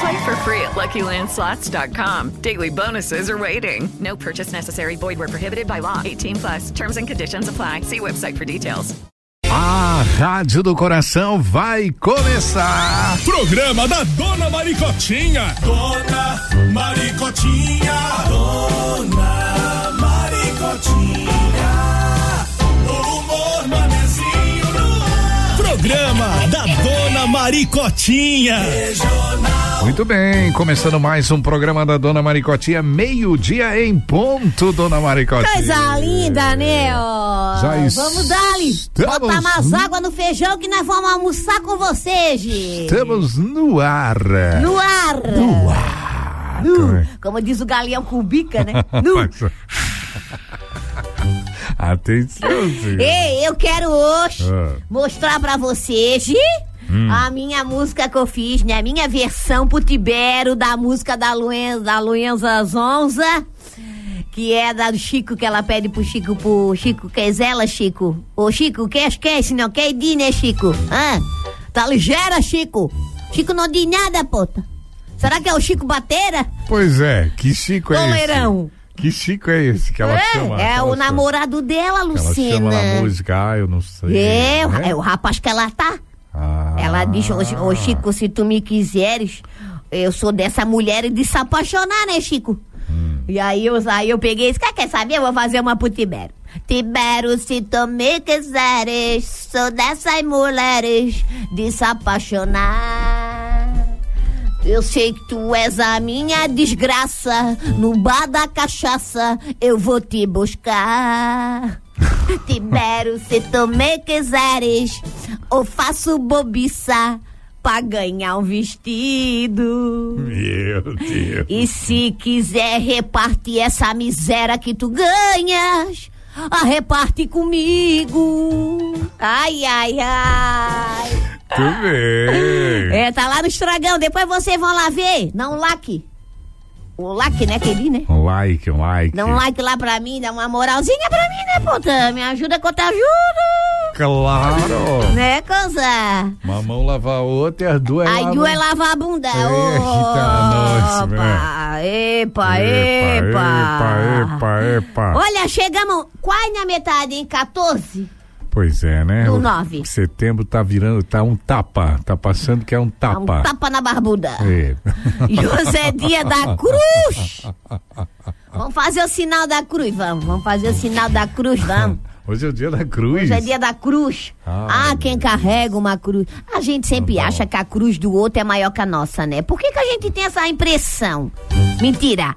Play for free at LuckyLandSlots.com. Daily bonuses are waiting. No purchase necessary. Void where prohibited by law. 18 plus. Terms and conditions apply. See website for details. A Rádio do Coração vai começar. Programa da Dona Maricotinha. Dona Maricotinha. Dona Maricotinha. O humor manezinho no ar. Programa da Dona Maricotinha. Muito bem, começando mais um programa da Dona Maricotinha, meio-dia em ponto, Dona Maricotinha. Coisa linda, né? ó? Já Vamos dar-lhe. estamos- Botar mais água no feijão que nós vamos almoçar com vocês. Estamos no ar. No ar. No ar. Nu. Como diz o galeão com bica, né? Mas- Atenção. Ei, eu quero hoje Ah. mostrar pra vocês Hum. a minha música que eu fiz, né? A minha versão pro Tibério da música da Luenza, da Luenza Zonza. Que é da do Chico, que ela pede pro Chico, pro Chico, quer ela, Chico? Ô, Chico, quer, quer, se não quer, diz, né, Chico? Hã? Tá ligeira, Chico? Chico não diz nada, puta. Será que é o Chico Bateira? Pois é, que Chico é esse? Que Chico é esse que ela é, chama? é ela o chama- namorado dela, Ela Lucina. chama na música, ah, eu não sei. É, né? é o rapaz que ela tá. Ah. Ela diz, ô, ô, Chico, se tu me quiseres, eu sou dessa mulher de se apaixonar, né, Chico? Hum. E aí eu, aí eu peguei e disse, "Quer- quer saber? Eu vou fazer uma pro Tibério. Tibério, se tu me quiseres, sou dessas mulheres de se apaixonar. Eu sei que tu és a minha desgraça. No bar da cachaça eu vou te buscar. Tibério, se tu me quiseres, eu faço bobiça pra ganhar um vestido. Meu Deus. E se quiser repartir essa miséria que tu ganhas, a reparte comigo. Ai, ai, ai. Tudo bem. É, tá lá no estragão. Depois vocês vão lá ver. Dá um like. O like, né, querido, né? Um like, um like. Dá um like lá pra mim, dá uma moralzinha pra mim, né, puta? Me ajuda que eu te ajudo. Claro. Né, coisa? Uma mão lava a outra e as duas Aí duas é lavar a bunda. Eita, nós, Opa, epa, Epa, epa. epa, epa. Olha, chegamos quase na metade, hein? 14. Pois é, né? Do O- nove. Setembro tá virando, tá um tapa. Tá passando que é um Um tapa. tapa na barbuda. É. E hoje é dia da cruz. Vamos fazer o sinal da cruz, vamos. Vamos fazer o sinal da cruz, vamos. Hoje é o dia da cruz. Hoje é dia da cruz. Ah, Ah, quem carrega uma cruz. A gente sempre Tá bom. acha que a cruz do outro é maior que a nossa, né? Por que, que a gente tem essa impressão? Mentira.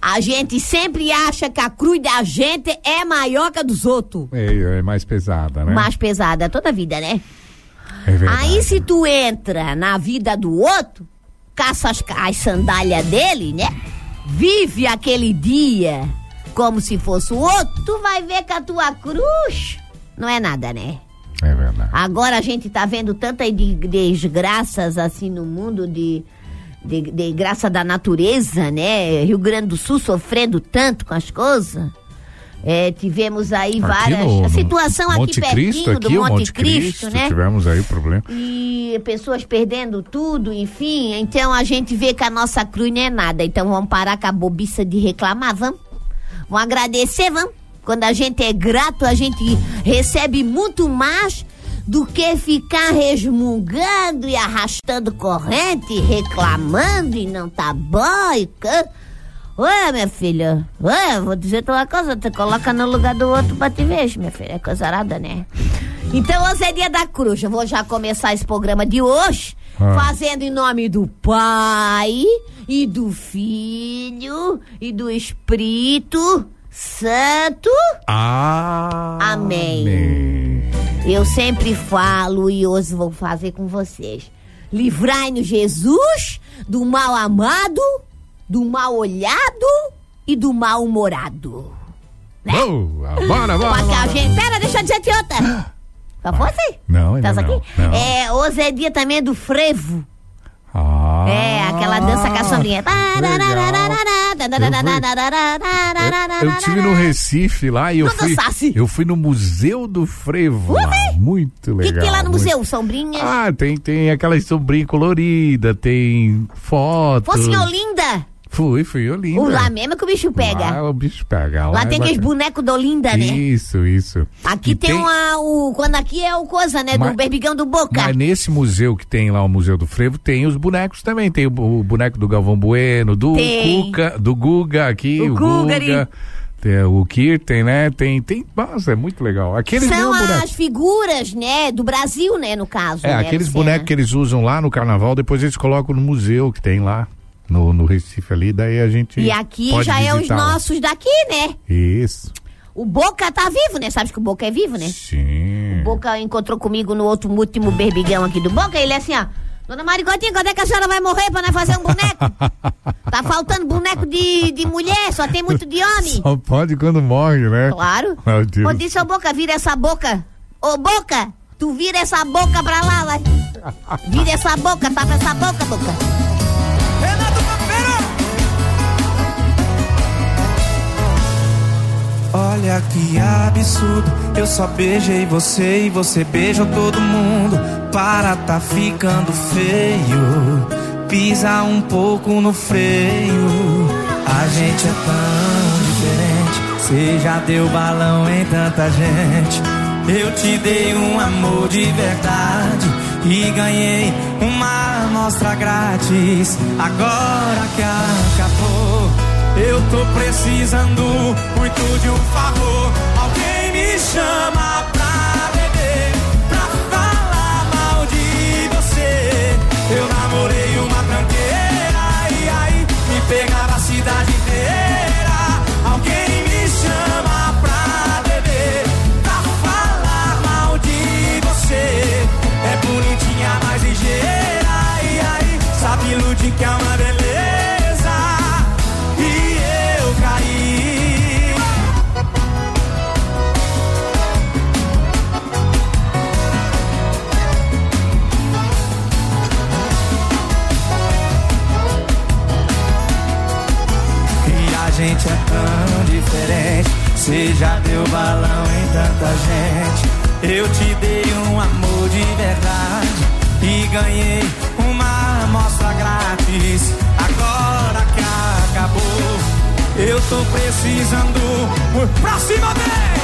A gente sempre acha que a cruz da gente é maior que a dos outros. É, é mais pesada, né? Mais pesada toda a vida, né? É verdade. Aí se tu entra na vida do outro, caça as, as sandálias dele, né? Vive aquele dia como se fosse o outro, tu vai ver que a tua cruz não é nada, né? É verdade. Agora a gente tá vendo tantas de- desgraças assim no mundo de, de, de graça da natureza, né? Rio Grande do Sul sofrendo tanto com as coisas. É, tivemos aí Aqui várias. no- a situação aqui Monte Cristo, pertinho aqui, do Monte, Monte Cristo, né? Tivemos aí problema. E pessoas perdendo tudo, enfim. Então a gente vê que a nossa cruz não é nada. Então vamos parar com a bobiça de reclamar, vamos? Vamos agradecer, vamos? Quando a gente é grato, a gente recebe muito mais do que ficar resmungando e arrastando corrente, reclamando e não tá bom e can... Ué, minha filha, ué, vou dizer uma coisa, tu coloca no lugar do outro pra te ver, minha filha, é coisa arada, né? Então hoje é dia da cruz. Eu vou já começar esse programa de hoje Ah. fazendo em nome do Pai e do Filho e do Espírito Santo. Ah, Amém. Eu sempre falo e hoje vou fazer com vocês. Livrai-nos, Jesus, do mal amado, do mal olhado e do mal humorado. Boa, bora, bora, Porque a bora. gente. Pera, deixa eu dizer de outra. Qual foi? Não, ainda Tá não, aqui? não. É, hoje é dia também do frevo. É, aquela dança com a sombrinha. Eu, eu tive no Recife lá e eu fui, eu fui no Museu do Frevo. lá. Muito O legal. que, que tem lá no muito- museu? Sombrinhas? Ah, tem, tem aquelas sombrinhas coloridas, tem fotos. Fosse em Olinda? Fui, fui Olinda. O lá mesmo que o bicho pega. Lá o bicho pega. Lá, Lá é tem aqueles bonecos da Olinda, né? Isso, isso. Aqui E tem, uma. O, quando aqui é o coisa, né? Mas- do berbigão do Boca. Mas nesse museu que tem lá, o Museu do Frevo, tem os bonecos também. Tem o, o boneco do Galvão Bueno, do Tem. Cuca, do Guga aqui, O o. Guga. Tem o Kirten, né? Tem, tem. Nossa, é muito legal. Aqueles São as figuras, né? Do Brasil, né? No caso. É, né, aqueles bonecos que eles usam lá no carnaval, depois eles colocam no museu que tem lá. No, no Recife ali, daí a gente. E aqui pode já é os nossos daqui, né? Isso. O Boca tá vivo, né? Sabes que o Boca é vivo, né? Sim. O Boca encontrou comigo no outro último berbigão aqui do Boca. Ele é assim, ó. Dona Maricotinha, quando é que a senhora vai morrer pra nós fazer um boneco? tá faltando boneco de, de mulher, só tem muito de homem. Só pode quando morre, né? Claro. Meu Deus. Ô, disse, ô Boca, vira essa boca. Ô, Boca, tu vira essa boca pra lá, vai. Vira essa boca, tapa essa boca, Boca. Renato Olha que absurdo, eu só beijei você e você beijou todo mundo. Para, tá ficando feio. Pisa um pouco no freio. A gente é tão diferente. Você já deu balão em tanta gente. Eu te dei um amor de verdade e ganhei uma amostra grátis. Agora que acabou, eu tô precisando muito de um favor. Alguém me chama Deu balão em tanta gente. Eu te dei um amor de verdade e ganhei uma amostra grátis. Agora que acabou, eu tô precisando. Pra cima, vem!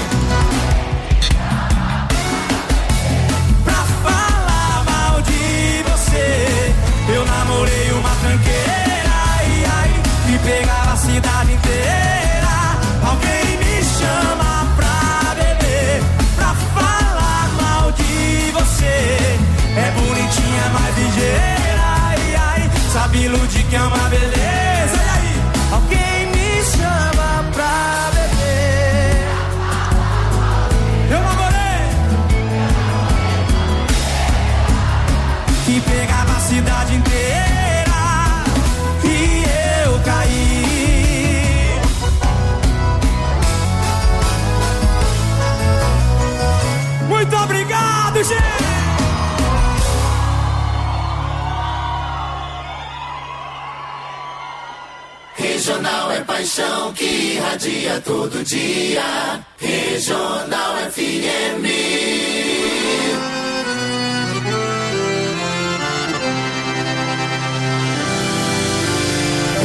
Paixão que irradia todo dia. Regional FM.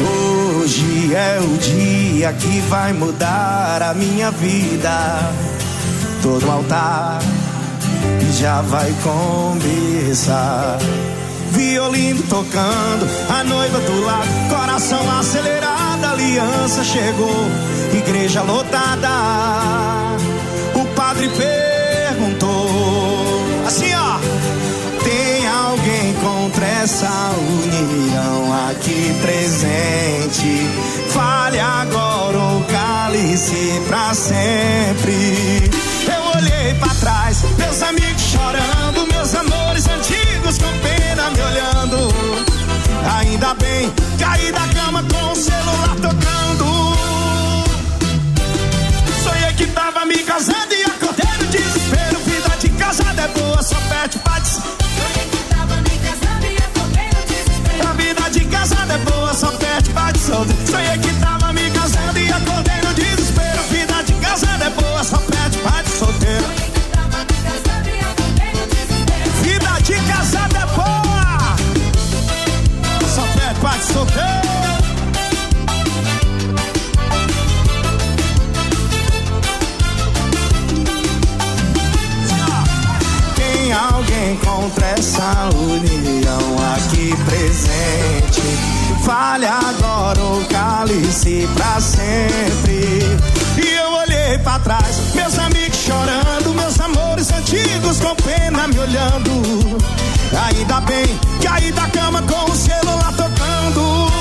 Hoje é o dia que vai mudar a minha vida. Todo altar já vai começar. Violino tocando, a noiva do lado, coração acelerado, da aliança chegou, igreja lotada. O padre perguntou: Assim ó, tem alguém contra essa união aqui presente? Fale agora ou cale-se pra sempre. Eu olhei para trás, meus amigos chorando, meus amores antigos com pena me olhando. Ainda bem, caí da cama com o celular tocando. Sonhei que tava me casando e acordei no desespero. Vida de casada é boa, só perde paz. A vida de casada é boa, só perde solteiro. Sonhei que essa união aqui presente? Fale agora ou cale-se pra sempre. E eu olhei pra trás, meus amigos chorando, meus amores antigos com pena me olhando. Ainda bem, caí da cama com o celular tocando.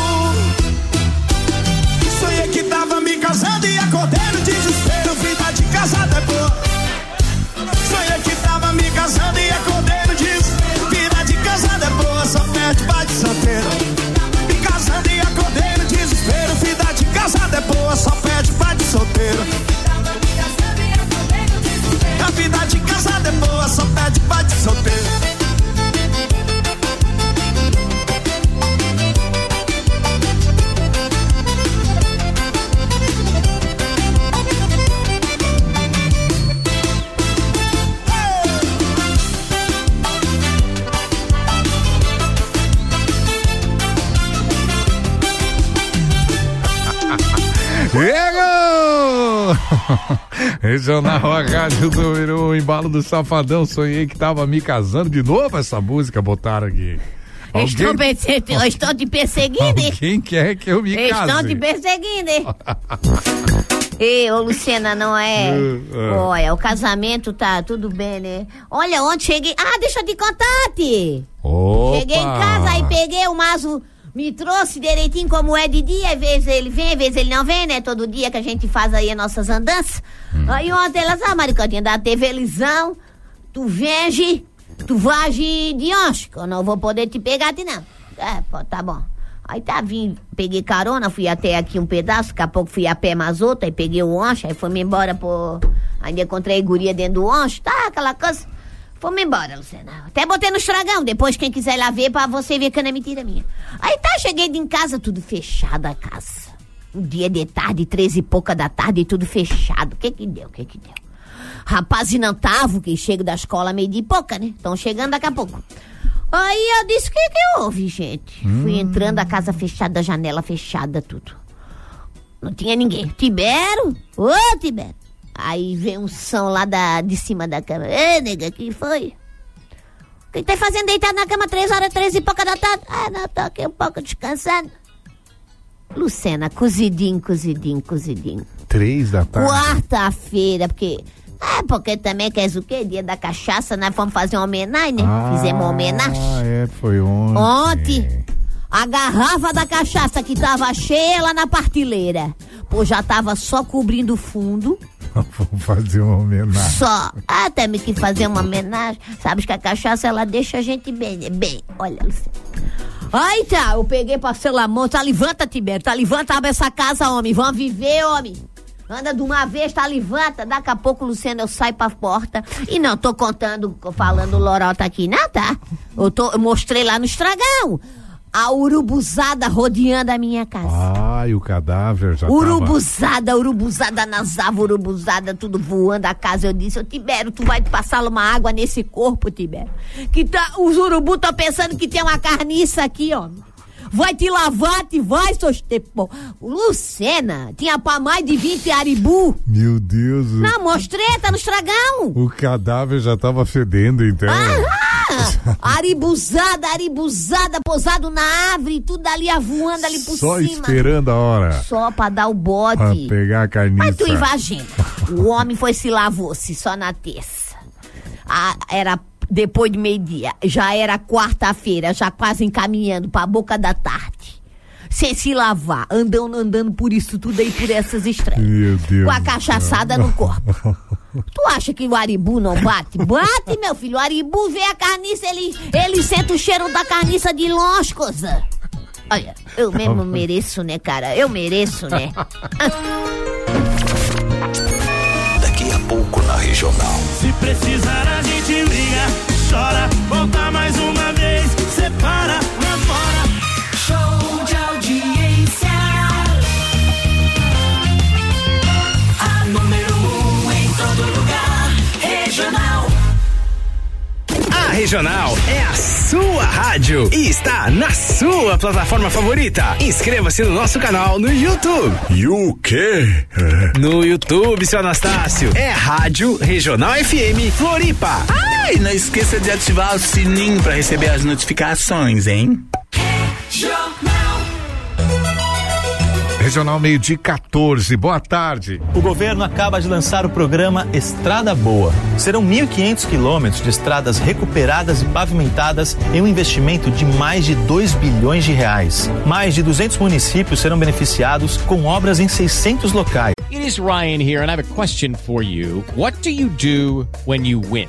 Sonhei que tava me casando e acordei no desespero. Vida de casada é boa. Sonhei que tava me casando e acordei boa, só perde bate solteiro. Me casando e acordei no desespero. Vida de casada é boa, só perde bate solteiro. A vida de casada é boa, só perde bate solteiro. Regional a Rádio número um, embalo do Safadão. Sonhei que tava me casando de novo. Essa música botaram aqui. Estou, perse- eu estou te perseguindo. Quem quer que eu me Estão case? te perseguindo. Ei, ô Luciana, não é? É. Olha, o casamento tá tudo bem, né? Olha, ontem cheguei. Ah, deixa eu te contar, Ti. Cheguei em casa aí peguei o maso, me trouxe direitinho como é de dia, às vezes ele vem, às vezes ele não vem, né? Todo dia que a gente faz aí as nossas andanças. Aí ontem elas, ah, Maricotinha, da televisão, tu venge, tu vage de onde? Que eu não vou poder te pegar de não. É, pô, tá bom. Aí tá vindo, peguei carona, fui até aqui um pedaço, daqui a pouco fui a pé mais outra, aí peguei o oncho, aí fui-me embora, pô. Ainda encontrei guria dentro do oncho, tá, aquela coisa. Fomos embora, Luciana. Até botei no estragão. Depois, quem quiser lá ver, pra você ver que não é mentira minha. Aí tá, cheguei em casa, tudo fechado a casa. Um dia de tarde, três e pouca da tarde, tudo fechado. O que que deu? O que que deu? Rapaz, não tava, que chego da escola meio de pouca, né? Estão chegando daqui a pouco. Aí eu disse, o que que houve, gente? Fui entrando, a casa fechada, a janela fechada, tudo. Não tinha ninguém. Tibero? Ô, Tibero. Aí veio um som lá da, de cima da cama. Ê, nega, que foi? O que tá fazendo deitado na cama três horas, três e pouca da tarde? Ah, não, tô aqui um pouco descansando. Lucena, cozidinho, cozidinho, cozidinho. Três da tarde. Quarta-feira, porque. É, porque também queres o quê? Dia da cachaça, nós fomos fazer uma homenagem, né? Fizemos uma homenagem. Ah, é, foi ontem. Ontem, a garrafa da cachaça que tava cheia lá na partilheira. Pô, já tava só cobrindo o fundo. Vamos fazer uma homenagem. Só. Ah, temos que fazer uma homenagem. Sabes que a cachaça, ela deixa a gente bem, né? Bem, olha, Luciano. Aí tá, eu peguei, passei lá a mão. Tá, levanta, Tibério. Tá, levanta, abre essa casa, homem. Vamos viver, homem. Anda de uma vez, tá, levanta. Daqui a pouco, Luciano, eu saio pra porta. E não, tô contando, falando lorota aqui, não, tá? Eu, tô, eu mostrei lá no estragão. A urubuzada rodeando a minha casa. Ai, o cadáver já Urubuzada, urubuzada nas árvores, urubuzada, tudo voando a casa. Eu disse, ô Tibério, tu vai passar uma água nesse corpo, Tibério. Que tá, os urubu estão pensando que tem uma carniça aqui, ó. Vai te lavar, te vai, seus tempo. Lucena, tinha pra mais de 20 aribu. Meu Deus, mostrei, tá no estragão. o cadáver já tava fedendo, então. Ah, aribuzada, aribuzada, pousado na árvore, tudo ali a voando ali por Só cima. esperando a hora Só pra dar o bote. pra pegar a carniça. Mas tu imagina, o homem foi se lavou-se só na terça. Ah, era depois de meio-dia. Já era quarta-feira, já quase encaminhando pra boca da tarde. Sem se lavar, andando, andando por isso tudo aí, por essas estrelas. Meu Deus. Com a cachaçada no corpo. Tu acha que o Aribu não bate? Bate, meu filho. O Aribu vê a carniça, ele, ele sente o cheiro da carniça de longe, coisa. Olha, eu mesmo mereço, né, cara? Eu mereço, né? Daqui a pouco na regional. Se precisar a gente liga, chora, volta mais uma vez, separa, Regional é a sua rádio e está na sua plataforma favorita. Inscreva-se no nosso canal no YouTube. E o quê? No YouTube, seu Anastácio, é Rádio Regional FM Floripa. E não esqueça de ativar o sininho para receber as notificações, hein? Jornal. Regional meio de 14. Boa tarde. O governo acaba de lançar o programa Estrada Boa. Serão 1.500 quilômetros de estradas recuperadas e pavimentadas em um investimento de mais de 2 bilhões de reais. Mais de 200 municípios serão beneficiados com obras em 600 locais. It is Ryan here, and I have a question for you. What do you do when you win?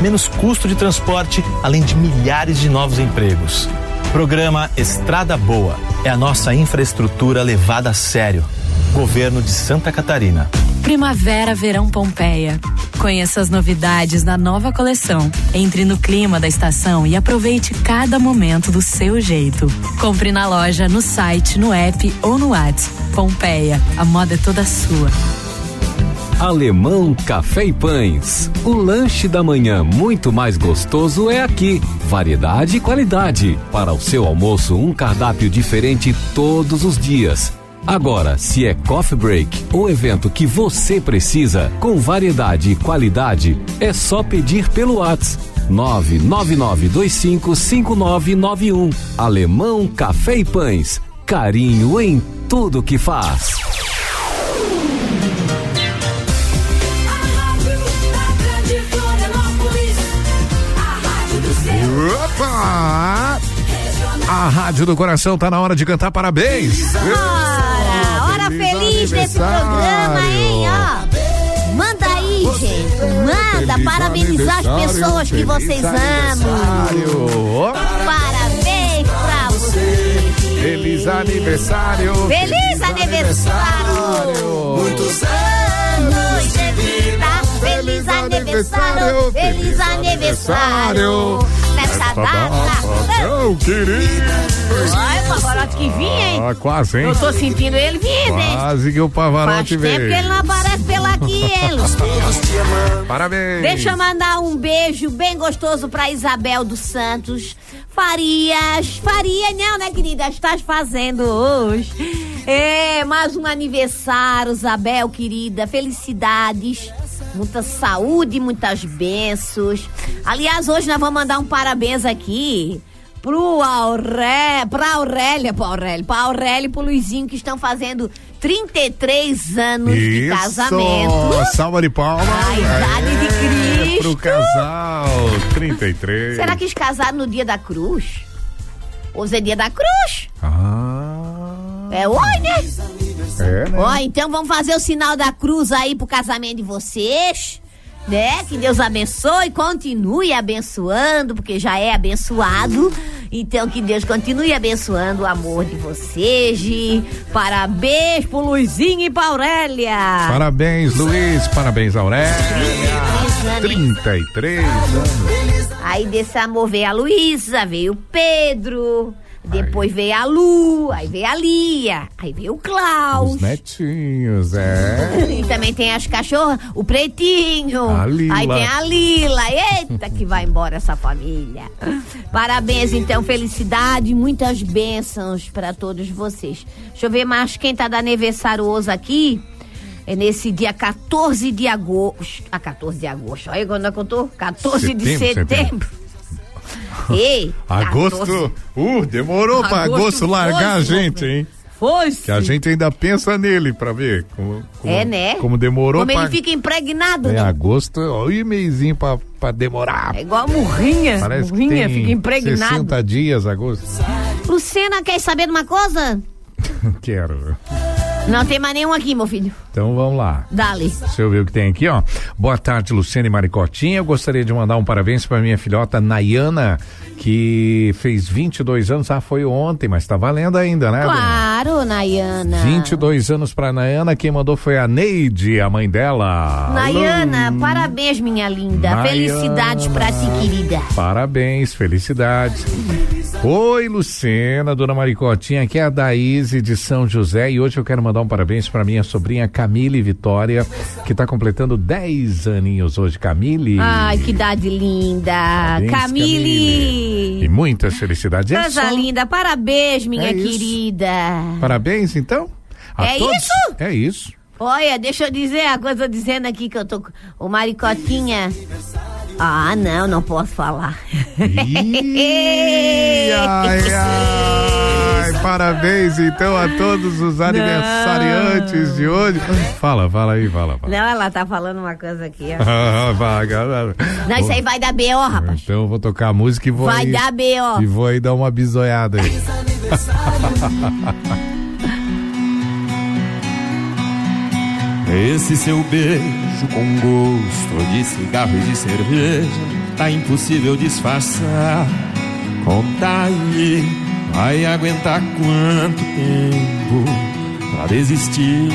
menos custo de transporte, além de milhares de novos empregos. Programa Estrada Boa é a nossa infraestrutura levada a sério. Governo de Santa Catarina. Primavera Verão Pompeia. Conheça as novidades da nova coleção. Entre no clima da estação e aproveite cada momento do seu jeito. Compre na loja, no site, no app ou no WhatsApp. Pompeia, a moda é toda sua. Alemão Café e Pães. O lanche da manhã muito mais gostoso é aqui. Variedade e qualidade. Para o seu almoço, um cardápio diferente todos os dias. Agora, se é coffee break ou evento que você precisa, com variedade e qualidade, é só pedir pelo WhatsApp. 999255991. Alemão Café e Pães. Carinho em tudo que faz. Opa! A Rádio do Coração tá na hora de cantar parabéns. Hora, hora feliz desse programa, hein? Ó. Manda aí, gente. Manda Feliz parabenizar as pessoas que vocês amam. Parabéns pra você. Feliz aniversário. Feliz aniversário. Muitos anos de vida. Feliz aniversário. Feliz aniversário. Não, querido. Olha o Pavarotti que vinha, hein? Ah, quase, hein? Eu tô sentindo ele vindo, hein? Quase que o Faz Pavarotti tempo que ele veio. não aparece pela aqui, ele. Parabéns. Deixa eu mandar um beijo bem gostoso pra Isabel dos Santos. Farias, Faria não, né, querida? Estás fazendo hoje. É, mais um aniversário, Isabel, querida. Felicidades. Muita saúde, muitas bênçãos. Aliás, hoje nós vamos mandar um parabéns aqui pro Auré, pra Aurélia, pro Aurélio, pra Aurélio e pro Luizinho que estão fazendo 33 anos de Isso. casamento. Salva de palmas. A idade de Cristo. Pro casal. 33. Será que eles casaram no dia da cruz? Hoje é dia da cruz? É hoje, né? É, né? Ó, então vamos fazer o sinal da cruz aí pro casamento de vocês. Né? Que Deus abençoe, continue abençoando, porque já é abençoado. Então que Deus continue abençoando o amor de vocês. Parabéns pro Luizinho e pra Aurélia. Parabéns, Luiz. Parabéns, Aurélia. 33 anos. Aí desse amor veio a Luísa, veio o Pedro, Depois veio a Lu, aí veio a Lia, aí veio o Klaus. Os netinhos, é. E também tem as cachorras, o Pretinho. A Lila. Aí tem a Lila. Eita, que vai embora essa família. Parabéns, então, felicidade, muitas bênçãos para todos vocês. Deixa eu ver mais quem tá de aniversário hoje aqui. É nesse dia 14 de agosto. Ah, 14 de agosto. Olha quando é eu tô? 14 de Setembro, setembro. Ei, Agosto. Uh, demorou pra Agosto largar a gente, hein? Foi. Que a gente ainda pensa nele pra ver como, como- É, né? como demorou Como pra... ele fica impregnado, É, né? agosto, olha o meizinho pra, pra demorar. É igual a murrinha. Parece murrinha, que fica impregnado. 60 dias, agosto. Lucena, quer saber de uma coisa? Quero. Não tem mais nenhum aqui, meu filho. Então vamos lá. Dali. Deixa eu ver o que tem aqui, ó. Boa tarde, Luciane Maricotinha. Eu gostaria de mandar um parabéns para minha filhota Nayana, que fez 22 anos. Ah, foi ontem, mas tá valendo ainda, né? Claro, Nayana. 22 anos pra Nayana. Quem mandou foi a Neide, a mãe dela. Nayana, parabéns, minha linda. Nayana. Felicidades pra ti, querida. Parabéns, felicidades. Oi, Lucena, dona Maricotinha, aqui é a Daíse de São José e hoje eu quero mandar um parabéns para minha sobrinha Camille Vitória, que está completando 10 aninhos hoje. Camille. Ai, que idade linda. Parabéns, Camille. E muitas felicidades. É Coisa só- linda. Parabéns, minha É querida. Parabéns, então. É todos. isso? É isso. Olha, deixa eu dizer a coisa dizendo aqui que eu tô com o Maricotinha. Ah, não, não posso falar. Ih, ai, ai, parabéns então a todos os aniversariantes de hoje. Fala, fala aí, fala, fala. Não, ela tá falando uma coisa aqui, ó. Ah, vai, galera. Não, isso aí vai dar B.O., rapaz. Então eu vou tocar a música e vou Vai aí, dar B.O. E vou aí dar uma bisoiada aí. Esse seu beijo com gosto de cigarro e de cerveja Tá impossível disfarçar. Conta aí, vai aguentar quanto tempo pra desistir?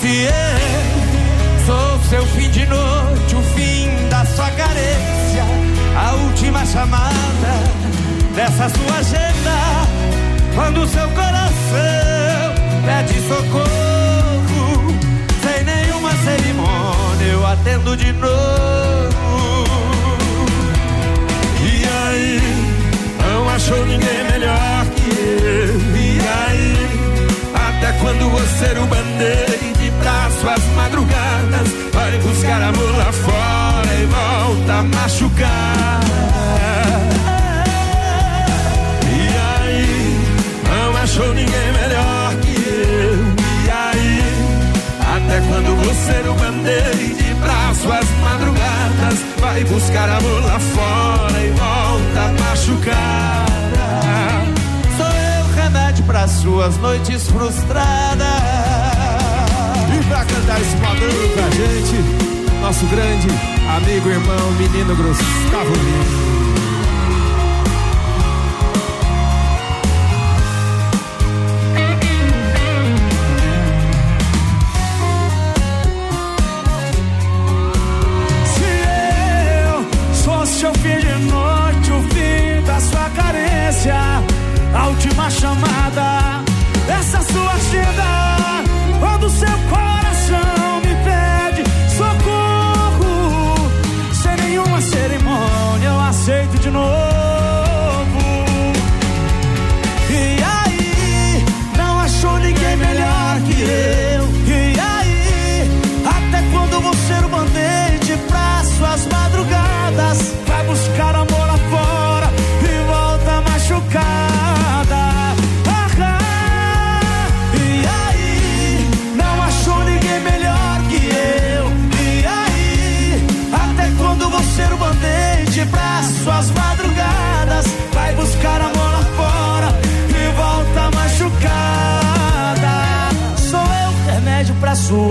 Se eu sou seu fim de noite, o fim da sua carência, a última chamada dessa sua agenda, quando seu coração pede socorro, sem nenhuma cerimônia, eu atendo de novo. E aí, não achou ninguém melhor que eu E aí, até quando você o band-aid pra suas madrugadas Vai buscar amor lá fora e volta a machucar E aí, não achou ninguém melhor até quando você o band-aid pra suas madrugadas Vai buscar amor lá fora e volta a machucar Sou eu remédio para suas noites frustradas. E pra cantar esse modão pra gente, nosso grande amigo irmão, menino Gustavo Lima.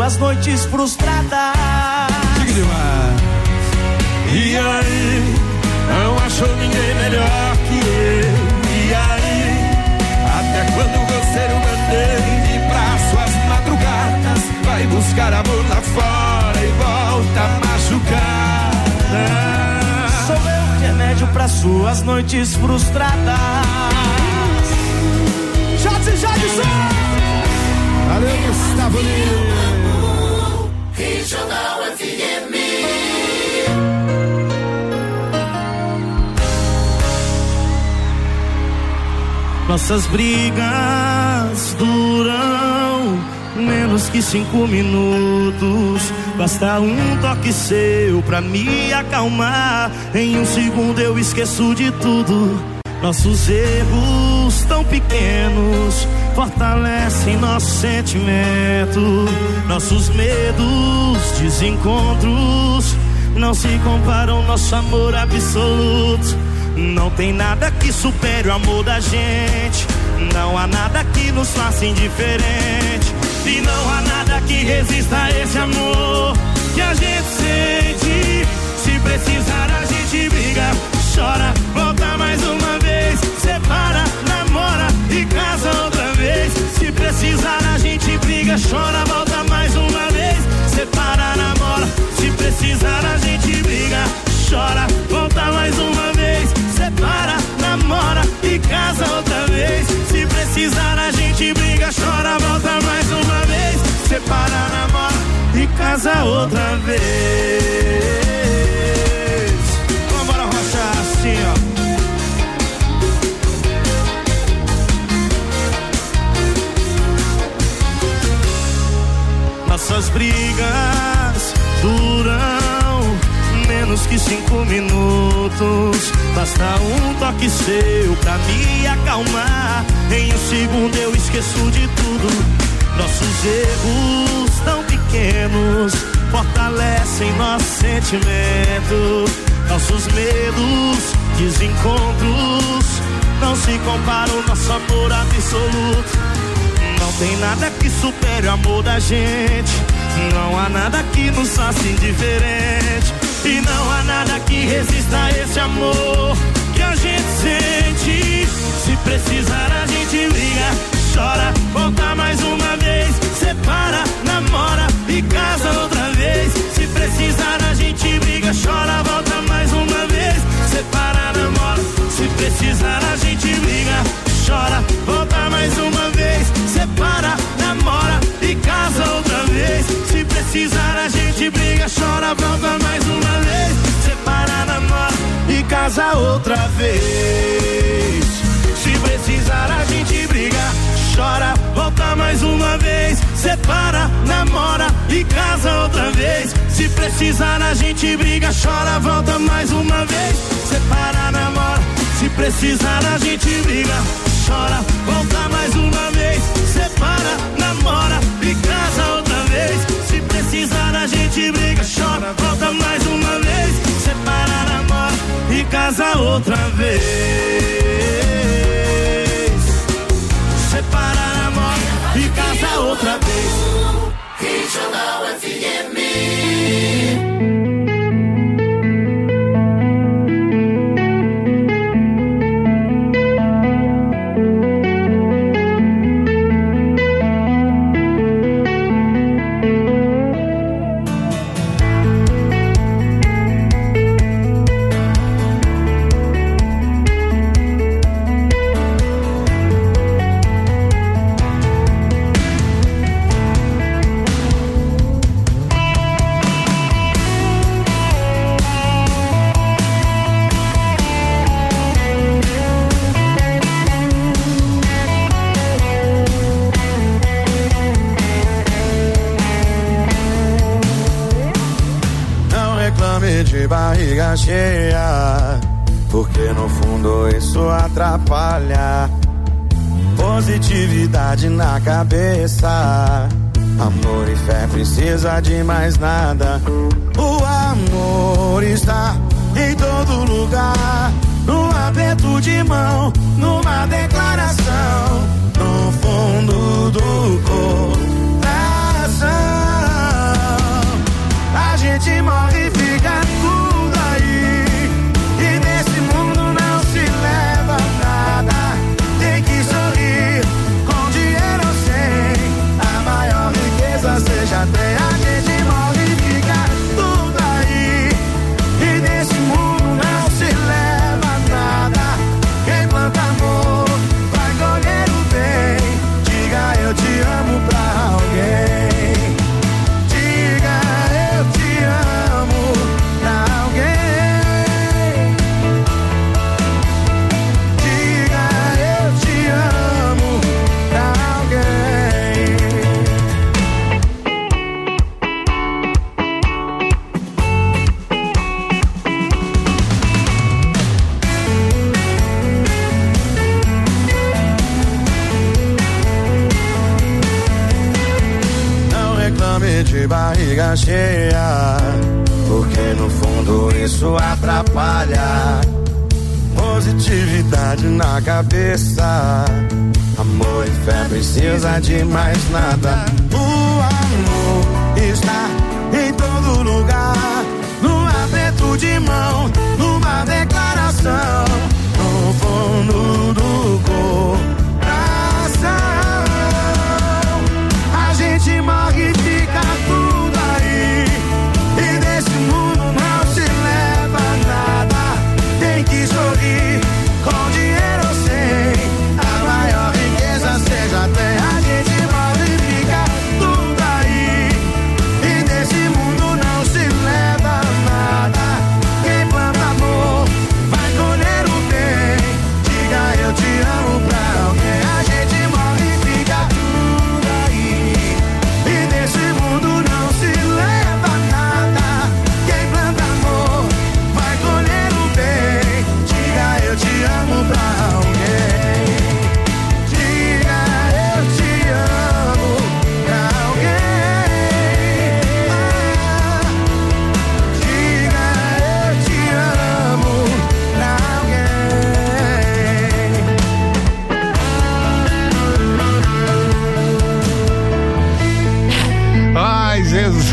Suas noites frustradas. E aí, não achou ninguém melhor que eu. E aí, até quando você o band-aid pra suas madrugadas, vai buscar amor lá fora e volta a machucar. Sou eu remédio para suas noites frustradas. E Jadson! Valeu, Gustavo Lima. Nossas brigas duram menos que cinco minutos. Basta um toque seu pra me acalmar. Em um segundo eu esqueço de tudo. Nossos erros tão pequenos fortalecem nosso sentimento. Nossos medos, desencontros não se comparam nosso amor absoluto. Não tem nada que supere o amor da gente. Não há nada que nos faça indiferente. E não há nada que resista a esse amor que a gente sente. Se precisar, a gente briga, chora, casa outra vez. Vambora, rocha, assim, ó. Nossas brigas duram menos que cinco minutos. Basta um toque seu pra me acalmar. Em um segundo eu esqueço de tudo. Nossos erros tão pequenos fortalecem nosso sentimento. Nossos medos, desencontros não se comparam nosso amor absoluto. Não tem nada que supere o amor da gente. Não há nada que nos faça indiferente. E não há nada que resista a esse amor que a gente sente. Se precisar, a gente liga, chora, volta mais uma vez. Separa, namora e casa outra vez. Se precisar, a gente briga, chora, volta mais uma vez. Separa, namora. Se precisar, a gente briga, chora, volta mais uma vez. Separa, namora e casa outra vez. Se precisar, a gente briga, chora, volta mais uma vez. Separa, namora e casa outra vez. Se precisar, a gente briga, chora, volta mais uma vez. Separa, namora e casa outra vez. Se precisar, a gente briga, chora, volta mais uma vez. Separa, namora. Se precisar, a gente briga, chora, volta mais uma vez. Separa, namora e casa outra vez. Se precisar, a gente briga, chora, volta mais uma vez. Separa, namora e casa outra vez. Casa outra vez. Regional FM. Cheia, porque no fundo isso atrapalha. Positividade na cabeça, amor e fé precisa de mais nada. O amor está em todo lugar, no aperto de mão, numa declaração, no fundo do coração. A gente morre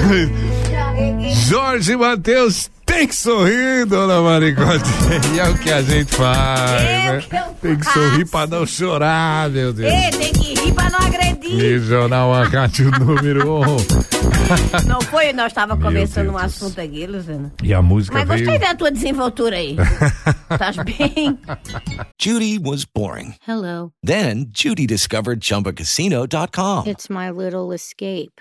Jorge Matheus tem que sorrir, dona Maricote. E é o que a gente faz, né? Tem que sorrir pra não chorar, meu Deus. Ei, tem que rir pra não agredir. Regional Acate, o número um. Não foi? Nós conversando Deus um assunto aqui, Luciana. E a música Mas veio... gostei da tua desenvoltura aí. Tás bem? Judy was boring. Hello. Then Judy discovered ChumbaCasino.com. It's my little escape.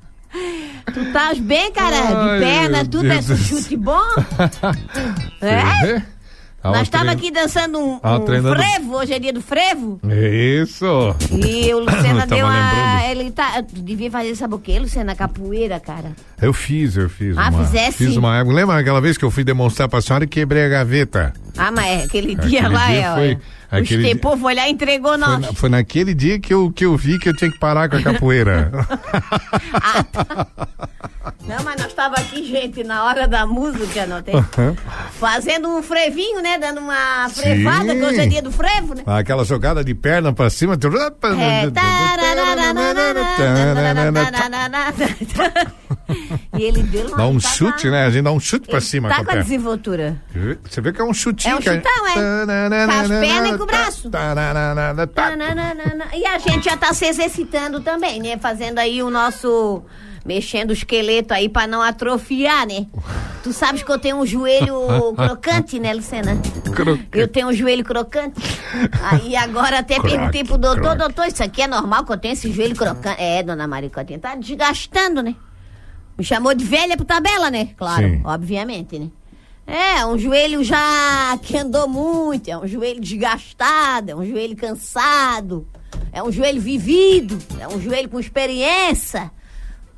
Tu estás bem, cara? De perna, tudo Deus é chute bom? É? Tava Nós estávamos aqui dançando um, um frevo, hoje é dia do frevo. Isso. E o Tava deu uma. Ele tá. Tu devia fazer, sabe o quê, Luciana? Capoeira, cara. Eu fiz, eu fiz. Ah, uma, fizesse? Fiz uma época. Lembra aquela vez que eu fui demonstrar pra senhora e quebrei a gaveta? Ah, mas é, aquele dia Aquele lá dia é. foi- ó, o aquele foi lá e entregou Foi, nós. na- foi naquele dia que eu, que eu vi que eu tinha que parar com a capoeira. Não, mas nós estávamos aqui, gente, na hora da música, não tem? Fazendo um frevinho, né? Dando uma frevada, que hoje é dia do frevo, né? Aquela jogada de perna pra cima. É. E ele deu uma. Dá um tá- chute, né? A gente dá um chute pra Ele cima Tá com a perna. desenvoltura. Você vê que é um chutinho. É um que chutão, é. Com as pernas e com o braço. Tananana, tá. E a gente já tá se exercitando também, né? Fazendo aí o nosso. Mexendo o esqueleto aí pra não atrofiar, né? Tu sabes que eu tenho um joelho crocante, né, Lucena? Eu tenho um joelho crocante. Aí agora até Croque, perguntei pro doutor, croque. doutor, isso aqui é normal que eu tenho esse joelho crocante? É, dona Maricotinha, tá desgastando, né? Me chamou de velha pro tabela, né? Claro, Sim. obviamente, né? É, um joelho já que andou muito, é um joelho desgastado, é um joelho cansado, é um joelho vivido, é um joelho com experiência.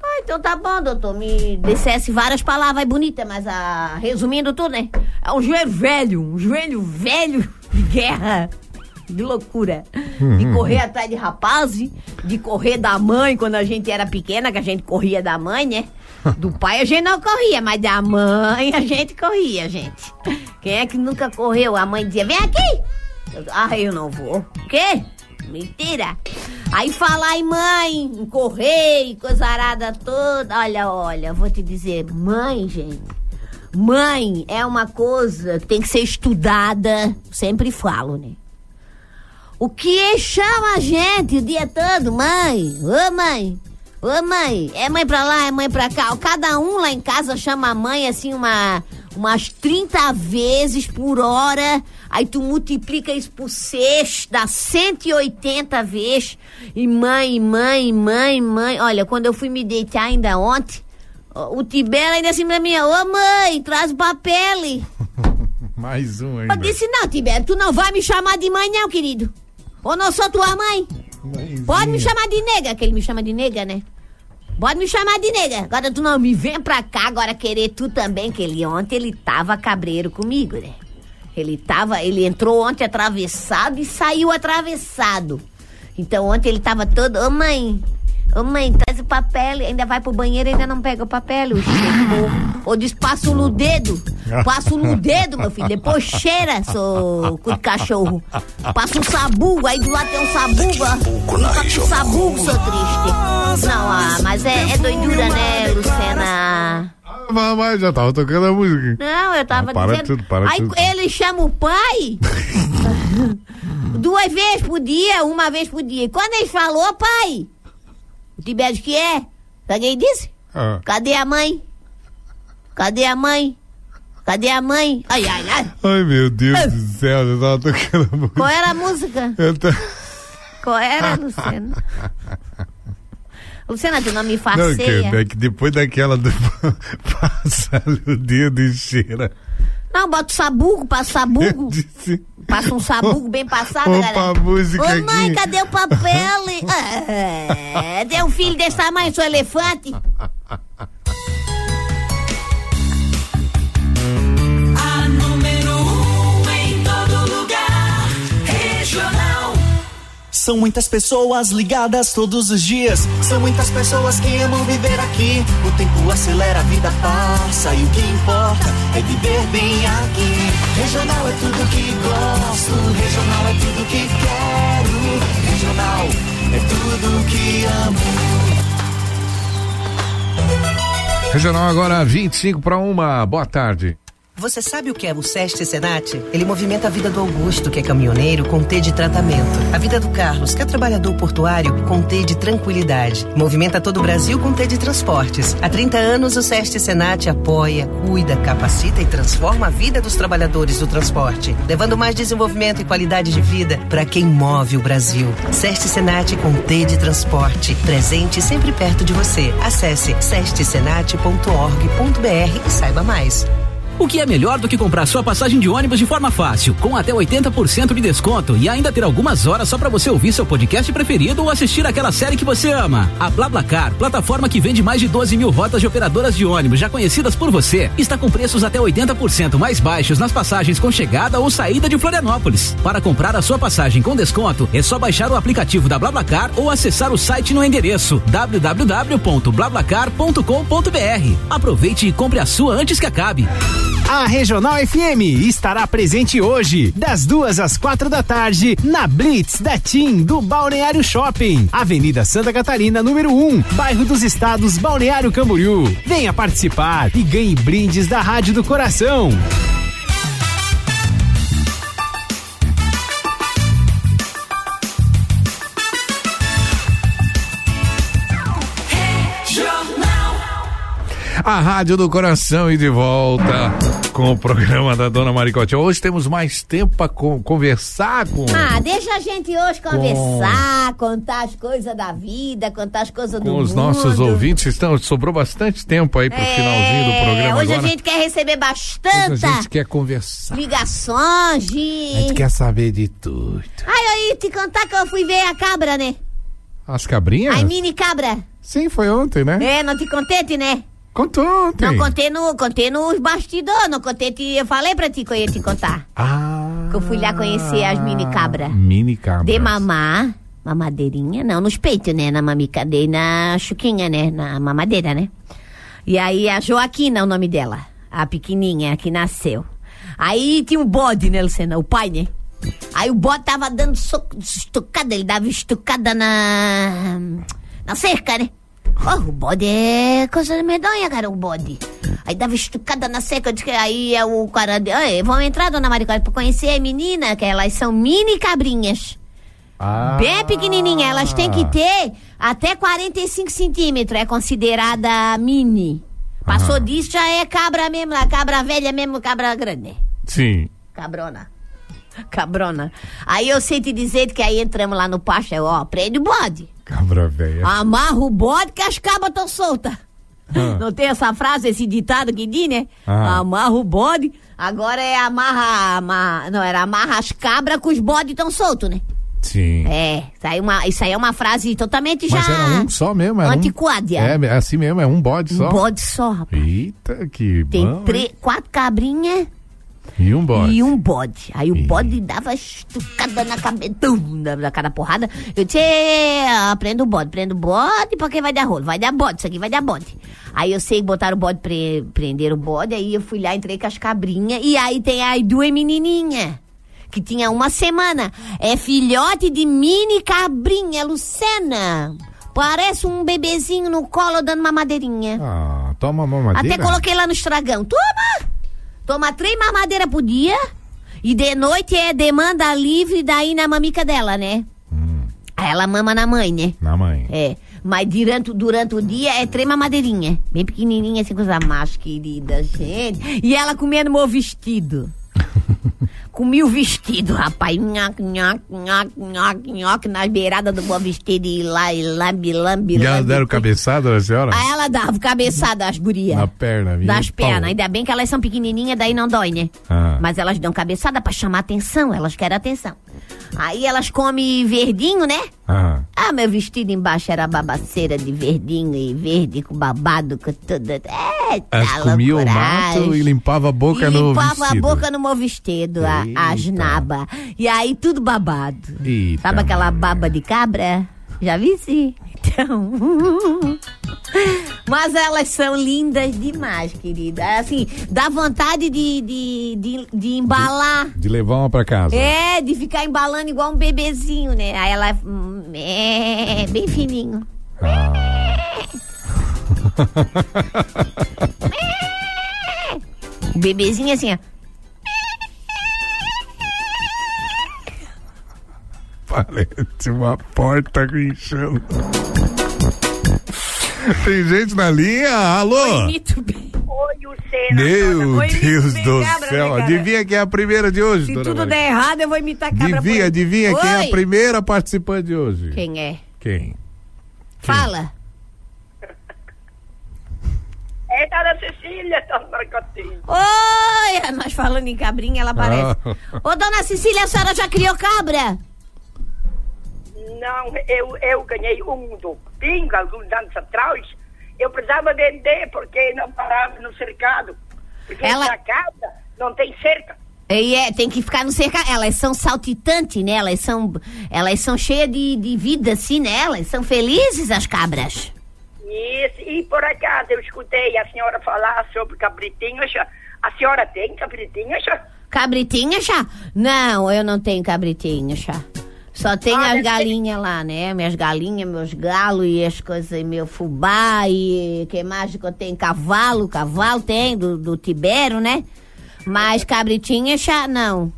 Ah, então tá bom, doutor. Me dissesse várias palavras bonitas, mas a, resumindo tudo, né? É um joelho velho, um joelho velho de guerra, de loucura. De correr atrás de rapazes, de correr da mãe quando a gente era pequena, que a gente corria da mãe, né? Do pai a gente não corria, mas da mãe a gente corria, gente. Quem é que nunca correu? A mãe dizia, vem aqui! Ah, eu não vou. O quê? Mentira! Aí falar em mãe, em correr, e coisa arada toda. Olha, olha, vou te dizer, mãe, gente. Mãe é uma coisa que tem que ser estudada. Sempre falo, né? O que chama a gente o dia todo, mãe? Ô, mãe! Ô, mãe! É mãe pra lá, é mãe pra cá. Cada um lá em casa chama a mãe assim uma, umas 30 vezes por hora. Aí tu multiplica isso por seis, dá 180 vezes. E mãe, mãe, mãe, mãe. Olha, quando eu fui me deitar ainda ontem, o Tibela ainda assim pra mim, ô mãe, traz o papel. Mais um Eu ainda. disse, não, Tibério, tu não vai me chamar de mãe, não, querido. Ou não sou tua mãe. Pode me chamar de nega, que ele me chama de nega, né? Pode me chamar de nega. Agora tu não me vem pra cá agora querer tu também, que ele ontem ele tava cabreiro comigo, né? Ele tava, ele entrou ontem atravessado e saiu atravessado. Então ontem ele tava todo, ô mãe, ô mãe, traz o papel, ainda vai pro banheiro ainda não pega o papel, o cheiro. Ou diz, passa no dedo, passa no dedo, meu filho, depois cheira, seu cu de cachorro. Passa um sabugo, aí do lado tem um sabugo, ó. Limpa com sabugo, seu triste. Não, ah, mas é, é doidura, né, Lucena? Mas, mas já tava tocando a música. Não, eu tava Ah, para dizendo. tudo, para aí tudo. ele chama o pai duas vezes por dia, uma vez por dia. E quando ele falou, pai, o Tibério que é? Sabe o que ele disse? Ah. Cadê a mãe? Cadê a mãe? Cadê a mãe? Ai, ai, ai. Ai, meu Deus do céu, já tava tocando a música. Qual era a música? Eu tô... Qual era, Luciana? Luciana, tu não me Não, que, é que depois daquela do passa o dedo e cheira. Não, bota o sabugo, passa o sabugo. Disse, Passa um sabugo bem passado, Opa, galera. música Ô mãe, aqui. cadê o papel? É, tem um filho desse tamanho, sou elefante. São muitas pessoas ligadas todos os dias. São muitas pessoas que amam viver aqui. O tempo acelera, a vida passa. E o que importa é viver bem aqui. Regional é tudo que gosto. Regional é tudo que quero. Regional é tudo que amo. Regional agora 25 para uma. Boa tarde. Você sabe o que é o SEST Senat? Ele movimenta a vida do Augusto, que é caminhoneiro, com T de tratamento. A vida do Carlos, que é trabalhador portuário, com T de tranquilidade. Movimenta todo o Brasil com T de transportes. Há 30 anos, o SEST Senat apoia, cuida, capacita e transforma a vida dos trabalhadores do transporte, levando mais desenvolvimento e qualidade de vida para quem move o Brasil. SEST Senat com T de transporte. Presente sempre perto de você. Acesse sestsenat.org.br e saiba mais. O que é melhor do que comprar sua passagem de ônibus de forma fácil, com até 80% de desconto e ainda ter algumas horas só para você ouvir seu podcast preferido ou assistir aquela série que você ama? A BlaBlaCar, plataforma que vende mais de 12 mil rotas de operadoras de ônibus já conhecidas por você, está com preços até 80% mais baixos nas passagens com chegada ou saída de Florianópolis. Para comprar a sua passagem com desconto, é só baixar o aplicativo da BlaBlaCar ou acessar o site no endereço www.blablacar.com.br. Aproveite e compre a sua antes que acabe. A Regional FM estará presente hoje, das duas às quatro da tarde, na Blitz da TIM do Balneário Shopping, Avenida Santa Catarina, número 1, bairro dos Estados, Balneário Camboriú. Venha participar e ganhe brindes da Rádio do Coração. A Rádio do Coração e de volta com o programa da Dona Maricote. Hoje temos mais tempo para conversar com, Ah, deixa a gente hoje conversar, contar as coisas da vida, contar as coisas do com mundo. os nossos ouvintes. Estão, sobrou bastante tempo aí pro É, finalzinho do programa Hoje agora. a gente quer receber bastante Hoje a gente quer conversar. ligações A de... gente quer saber de tudo. Ai, eu ia te contar que eu fui ver a cabra, né? As cabrinhas? A mini cabra. Sim, foi ontem, né? É, não te contei, né? Contou ontem. Não contei, no, contei nos bastidores, não contei, te, eu falei pra ti que eu ia te contar. Ah. Que eu fui lá conhecer as mini cabras. Mini cabra. De mamar, mamadeirinha, não, nos peitos, né? Na mamica e na chuquinha, né? Na mamadeira, né? E aí a Joaquina, o nome dela, a pequenininha que nasceu. Aí tinha um bode, né, Luciana? O pai, né? Aí o bode tava dando soco, estucada, ele dava estucada na. na cerca, né? Oh, o bode é coisa medonha, cara, o bode. Aí dava estucada na eu disse que aí é o cara. de- Ei, vamos entrar, dona Maricota, pra conhecer a menina, que elas são mini cabrinhas. Ah. Bem pequenininha, elas têm que ter até 45 centímetros, é considerada mini. Passou disso, já é cabra mesmo, a cabra velha mesmo, cabra grande. Sim. Cabrona. Cabrona. Aí eu sei te dizer que aí entramos lá no pasto, eu, ó, prende o bode. Cabra velha. Amarra o bode que as cabras estão soltas. Ah. Não tem essa frase, esse ditado que diz, né? Ah. Amarra o bode. Agora é amarra, amarra. Não, era amarra as cabras com os bodes tão soltos, né? Sim. É, isso aí, é uma, isso aí é uma frase totalmente já. Mas era um só mesmo, era Antiquada. Um, é, é assim mesmo, é um bode só. Um bode só, rapaz. Eita, que Tem bom. três, quatro cabrinhas E um bode. e um bode. Aí o bode dava estucada na cabeça, na, na cada porrada. Eu disse, "É, prenda o bode, prenda o bode, porque vai dar rolo, vai dar bode, isso aqui vai dar bode. Aí eu sei botar o bode, pre, prender o bode, aí eu fui lá, entrei com as cabrinhas, e aí tem aí duas menininhas. Que tinha uma semana. É filhote de mini cabrinha, Lucena. Parece um bebezinho no colo dando uma madeirinha. Ah, toma mamadeira. Até coloquei lá no estragão. Toma! Toma três mamadeiras por dia. E de noite é demanda livre daí na mamica dela, né? Aí ela mama na mãe, né? Na mãe. É. Mas durante, durante o dia é três mamadeirinhas. Bem pequenininha, assim, coisa mais querida, gente. E ela comendo meu vestido. Comi o vestido, rapaz. Nhoque, nhoque, nhoque, nhoque, nhoque, nas beiradas do meu vestido. E lá, e lambe, lambe, E elas deram cabeçada na senhora? Aí ela dava cabeçada às gurias. Na perna, viu? Das pernas. Ainda bem que elas são pequenininhas, daí não dói, né? Ah. Mas elas dão cabeçada pra chamar atenção, elas querem atenção. Aí elas comem verdinho, né? Ah. Ah, meu vestido embaixo era babaceira de verdinho e verde com babado, com tudo. É, Elas tá comiam o mato e limpava a boca E no limpava vestido. a boca no meu vestido, a, as. E aí tudo babado. Eita, Sabe aquela baba de cabra? Já vi sim. Então. Mas elas são lindas demais, querida. Assim, dá vontade de, de, de, de embalar. De levar uma pra casa. É, de ficar embalando igual um bebezinho, né? Aí ela hum, é bem fininho. O bebezinho assim, ó. Parece uma porta guinchando. Tem gente na linha? Alô? Bem. Oi. Meu Oi, Deus bem do cabra, céu. né? Adivinha quem é a primeira de hoje, Se tudo Maria? der errado, eu vou imitar cabra por Adivinha, adivinha quem é a primeira participante de hoje? Quem é? Quem? Fala. É Dona Cecília, Dona Marcotinho. Oi, nós falando em cabrinha, ela aparece. Ah. Ô, dona Cecília, a senhora já criou cabra? Não, eu, eu ganhei um do bingo alguns anos atrás. Eu precisava vender porque não parava no cercado. Porque Ela- na casa não tem cerca. E é, tem que ficar no cercado. Elas são saltitantes, né? Elas são, elas são cheias de, de vida, assim, né? Elas são felizes, as cabras. Isso, e por acaso eu escutei a senhora falar sobre cabritinhas. A senhora tem cabritinhas? Cabritinha, chá? Não, eu não tenho cabritinha, chá. Só tenho Ah, as galinhas lá, né? Minhas galinhas, meus galos e as coisas, meu fubá e que mais que eu tenho? Cavalo, cavalo tem, do, do Tibério, né? Mas cabritinha, chá, não.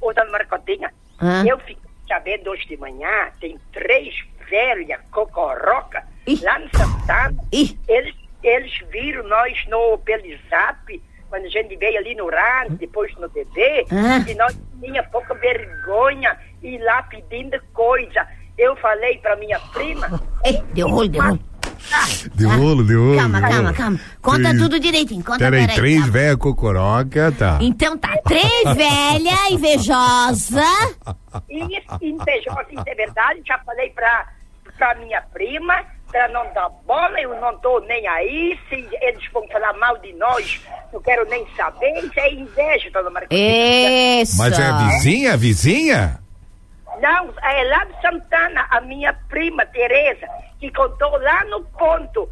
Ô, Dona Marcotinha, Hã? eu fiquei sabendo hoje de manhã, tem três velhas cocorocas lá no Santana. Eles, eles viram nós no pelo zap, quando a gente veio ali no rádio, depois no TV, Ah. e nós tinha pouca vergonha ir lá pedindo coisa. Eu falei pra minha prima. Ei, deu rolo, deu rolo. Deu rolo, deu rolo. Calma, deu calma, calma. Conta Três- tudo direitinho, conta Peraí, direitinho. três velha cocoroca, tá. Então tá, três velha invejosa. Isso, invejosa, isso é verdade. Já falei pra, pra minha prima, pra não dar bola, eu não tô nem aí. Se eles vão falar mal de nós, não quero nem saber. Isso é inveja, dona Margarida. Isso. Mas é a vizinha, a vizinha? Não, é lá de Santana, a minha prima Tereza, que contou lá no ponto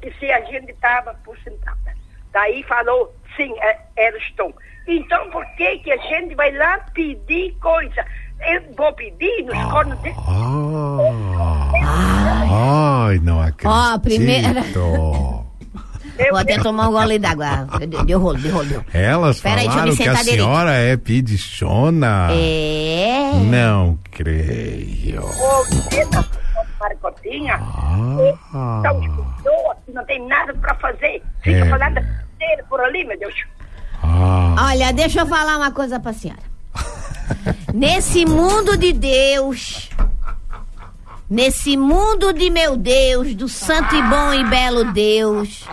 de se a gente estava por sentada. Daí falou, sim, é, eles estão. Então por que que a gente vai lá pedir coisa? Eu vou pedir nos cornos de... Ai, não acredito. Ó, primeira- Vou até tomar um gole d'água. Deu, deu rolo, deu rolo, deu. Elas Peraí, deixa eu me falaram que a direito. senhora é pedichona. É. Não creio. Ô, dona Marcotinha, Ah. que não tem nada para fazer. Fica É. falando por ali, meu Deus. Olha, deixa eu falar uma coisa pra senhora. Nesse mundo de Deus, Nesse mundo de meu Deus, do santo e bom e belo Deus,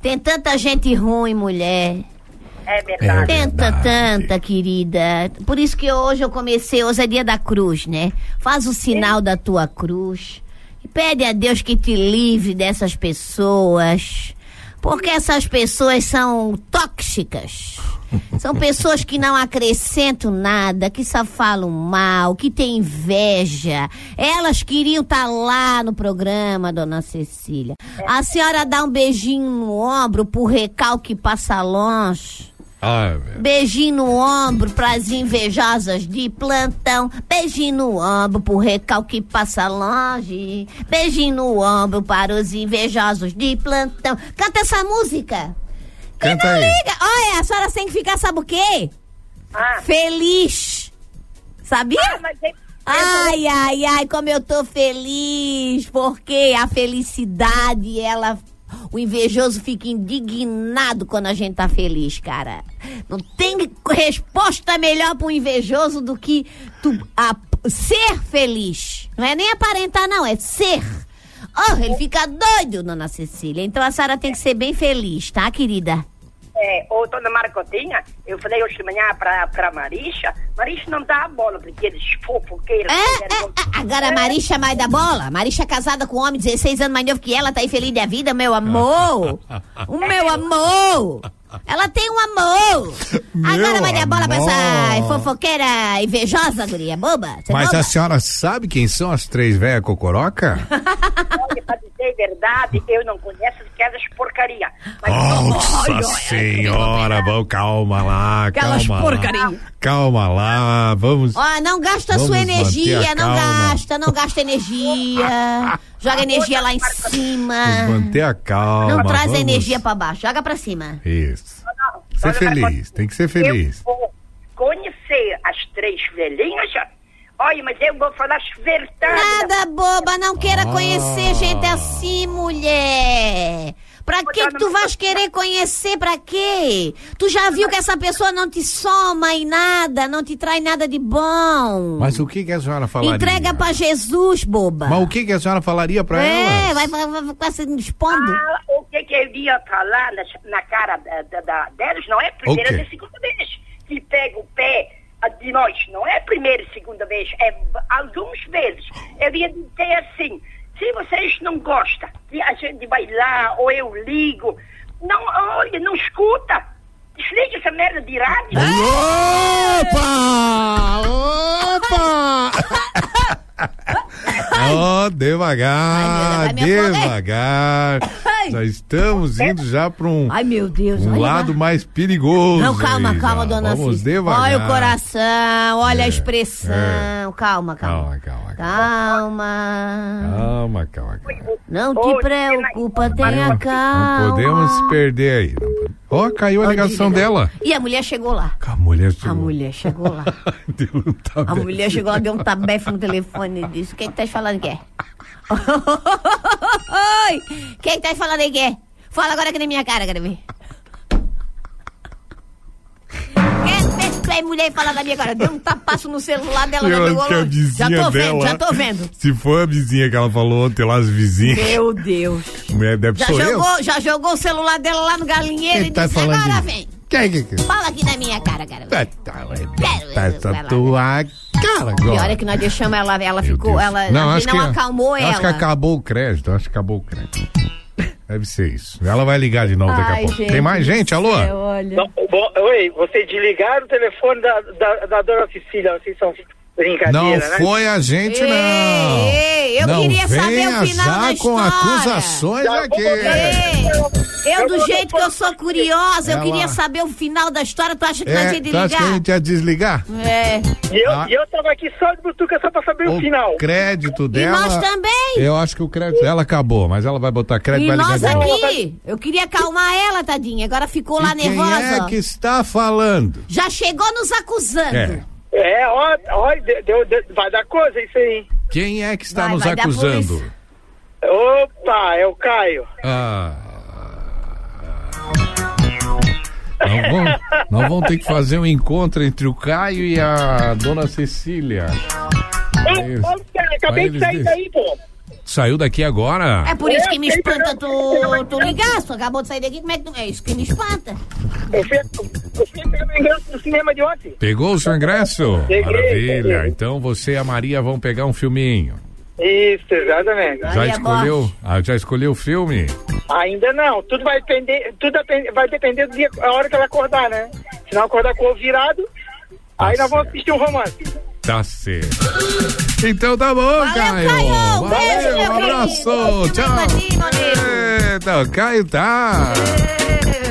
tem tanta gente ruim, mulher. É verdade. Tanta, tanta, querida. Por isso que hoje eu comecei, hoje é dia da cruz, né? Faz o sinal da tua cruz. E pede a Deus que te livre dessas pessoas. Porque essas pessoas são tóxicas. São pessoas que não acrescentam nada, que só falam mal, que têm inveja. Elas queriam estar lá no programa, dona Cecília. A senhora dá um beijinho no ombro pro recalque passa longe. Ai. Beijinho no ombro pras invejosas de plantão. Beijinho no ombro pro recalque passa longe. Beijinho no ombro para os invejosos de plantão. Canta essa música. Canta aí. liga. Olha, a senhora tem que ficar, sabe o quê? Feliz. Sabia? Ai, ai, ai, como eu tô feliz, porque a felicidade, ela. O invejoso fica indignado quando a gente tá feliz, cara. Não tem resposta melhor pro invejoso do que tu a- ser feliz. Não é nem aparentar, não, é ser. Oh, ele fica doido, dona Cecília. Então a senhora tem que ser bem feliz, tá, querida? É, ô, dona Marcotinha, eu falei hoje de manhã pra, pra Marisha, Marisha não dá a bola pra aqueles fofoqueiros. É, Agora a Marisha mais da bola. Marisha é casada com um homem 16 anos mais novo que ela, tá aí feliz da vida, meu amor. O meu amor. Ela tem um amor. Agora vai dar bola pra essa fofoqueira invejosa, guria, boba. Você é Mas boba? a senhora sabe quem são as três velhas cocoroca? Olha, pra dizer verdade, eu não conheço aquelas porcaria. Mas Nossa senhora, vamos, calma lá, Aquelas calma porcaria. lá. Calma lá, vamos. Ó, não gasta a Vamos sua energia, a não calma. gasta, não gasta energia. Joga energia lá em cima. Manter a calma. Não traz a vamos- energia pra baixo, joga pra cima. Isso. Ser feliz, tem que ser feliz. Eu vou conhecer as três velhinhas. Olha, mas eu vou falar as verdades. Nada, boba, não queira Ah. conhecer gente assim, mulher. Pra que que tu vais querer conhecer? Pra quê? Tu já viu que essa pessoa não te soma em nada, não te traz nada de bom. Mas o que, que a senhora falaria? Entrega pra Jesus, boba. Mas o que, que a senhora falaria pra é, ela? vai, vai, vai ficar se expondo. Ah, o que, que eu ia falar na, na cara da, da- da- delas não é a primeira O quê? nem a segunda vez que pega o pé de nós. Não é a primeira e segunda vez, é algumas vezes. Eu ia dizer assim, se vocês não gostam que a gente vai lá ou eu ligo, não, olha, não escuta. Desliga essa merda de rádio. Opa! Opa! Ó, devagar, Ai, devagar. Já estamos indo já para um, Ai, meu Deus. um lado lá. mais perigoso. Não, calma, aí, calma, já. dona Vamos Cis. devagar. Olha o coração, olha a É, expressão. Calma, calma. Calma, calma, Calma. calma, calma. calma. Não te preocupa, tenha Não calma. podemos se perder aí. Não Ó, caiu a ligação dela. E a mulher chegou lá. A mulher A chegou. mulher chegou lá. Deu um A mulher chegou lá, deu um tabefe no telefone e disse: Quem que tá falando que é? Oi! Quem que tá falando aí que é? Fala agora aqui na minha cara, quero ver. Mulher e fala na minha cara? Deu um tapaço no celular dela, Eu já tô vendo, dela- já tô vendo. Se for a vizinha que ela falou ontem lá, as vizinhas. Meu Deus. Mulher deve Já eu. jogou, já jogou o celular dela lá no galinheiro Quem e tá disse: Agora vem. Quem que que- Fala aqui na minha cara, cara. Tá, tá, tá, essa tua cara Pior agora. é que nós deixamos ela, ela ficou, ela Não, acho não que, acalmou acho ela. que acabou o crédito, acho que acabou o crédito. Deve ser isso. Ela vai ligar de novo daqui a Ai, pouco. gente Tem mais gente? Alô? céu, olha. Não, bom, oi, vocês desligaram o telefone da, da, da dona Cecília, vocês são brincadeira, Não né? foi a gente, não. Ei, eu não queria saber o final já da com história. acusações aqui. Ei, eu do jeito que eu sou curiosa, eu queria saber o final da história. Tu acha que nós É, ia tu acha que a desligar? gente ia desligar? É. E eu, Ah. e eu tava aqui só de butuca só pra saber o, final. Crédito dela. nós também. Eu acho que o crédito dela acabou, mas ela vai botar crédito E vai ligar nós aqui, eu queria acalmar ela, tadinha. Agora ficou lá E quem nervosa. é que está falando? Já chegou nos acusando. É. É, ó, ó de- deu- de- vai dar coisa isso aí. Quem é que está Vai, nos vai acusando? Opa, é o Caio. Ah. Nós vamos, nós vamos ter que fazer um encontro entre o Caio e a dona Cecília. É. Ô, Caio, acabei de sair eles- daí, pô. Saiu daqui agora? É por isso que me espanta tu, tu ligar. Tu acabou de sair daqui, como é que tu. É isso que me espanta. Eu fui, eu fui pegar meu ingresso no cinema de ontem. Pegou o seu ingresso? Peguei, Maravilha. peguei. Então você e a Maria vão pegar um filminho. Isso, exatamente. Já escolheu? Ah, já escolheu o filme? Ainda não. Tudo vai depender, tudo vai depender do dia, a hora que ela acordar, né? Se não acordar com o ovo virado, aí nós vamos assistir um romance. Tá certo. Então tá bom, Caio. Caio. Valeu, Beijo, meu um abraço. Tchau. Eita, o Caio tá.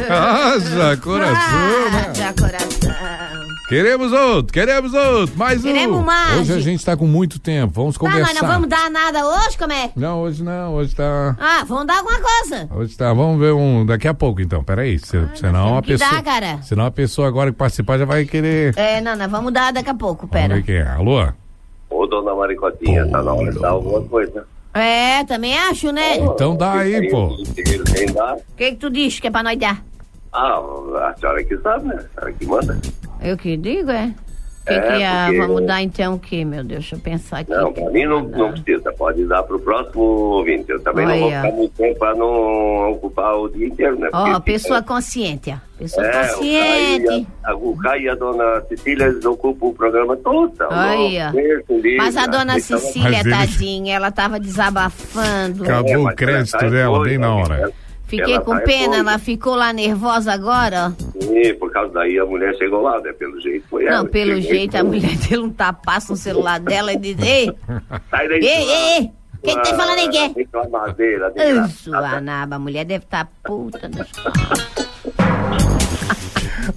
Haja coração, né? Já coração. Queremos outro, queremos outro, mais um. Queremos mais. Hoje a gente tá com muito tempo, vamos Tá, conversar. nós não vamos dar nada hoje, como é? Não, hoje não, hoje tá. Ah, vamos dar alguma coisa. Hoje tá, vamos ver um daqui a pouco então, peraí, se, senão a pessoa, dar, cara. senão a pessoa agora que participar já vai querer, É, não, nós vamos dar daqui a pouco, vamos pera. ver quem é, alô? Ô, dona Maricotinha, tá na hora de dar alguma coisa. É, também acho, né? Então dá aí, pô. O que que tu diz que é pra nós dar? Ah, a senhora que sabe, né? A senhora que manda. Eu que digo, é? O que, É, que é? Vamos dar então o que, meu Deus? Deixa eu pensar aqui. Não, pra mim não, não precisa, pode dar pro próximo ouvinte. Eu também não vou Olha. ficar muito tempo pra não ocupar o dia inteiro, né? Ó, Porque pessoa consciente, ó. Pessoa É, consciente. O Caio, e a, o Caio e a dona Cecília, eles ocupam o programa todo. tá? Livre, Mas a dona Cecília, eles- tadinha, ela tava desabafando. Acabou o crédito dela bem na hora. Fiquei ela com tá pena, ela ficou lá nervosa agora. Sim, por causa daí a mulher chegou lá, né? Pelo jeito foi ela. Não, pelo jeito a mulher dele um tapaço no celular dela e diz: Ei, Sai daí. ei, ei, ei, quem que tá falando aí que é? Isso, a naba, a mulher deve estar puta das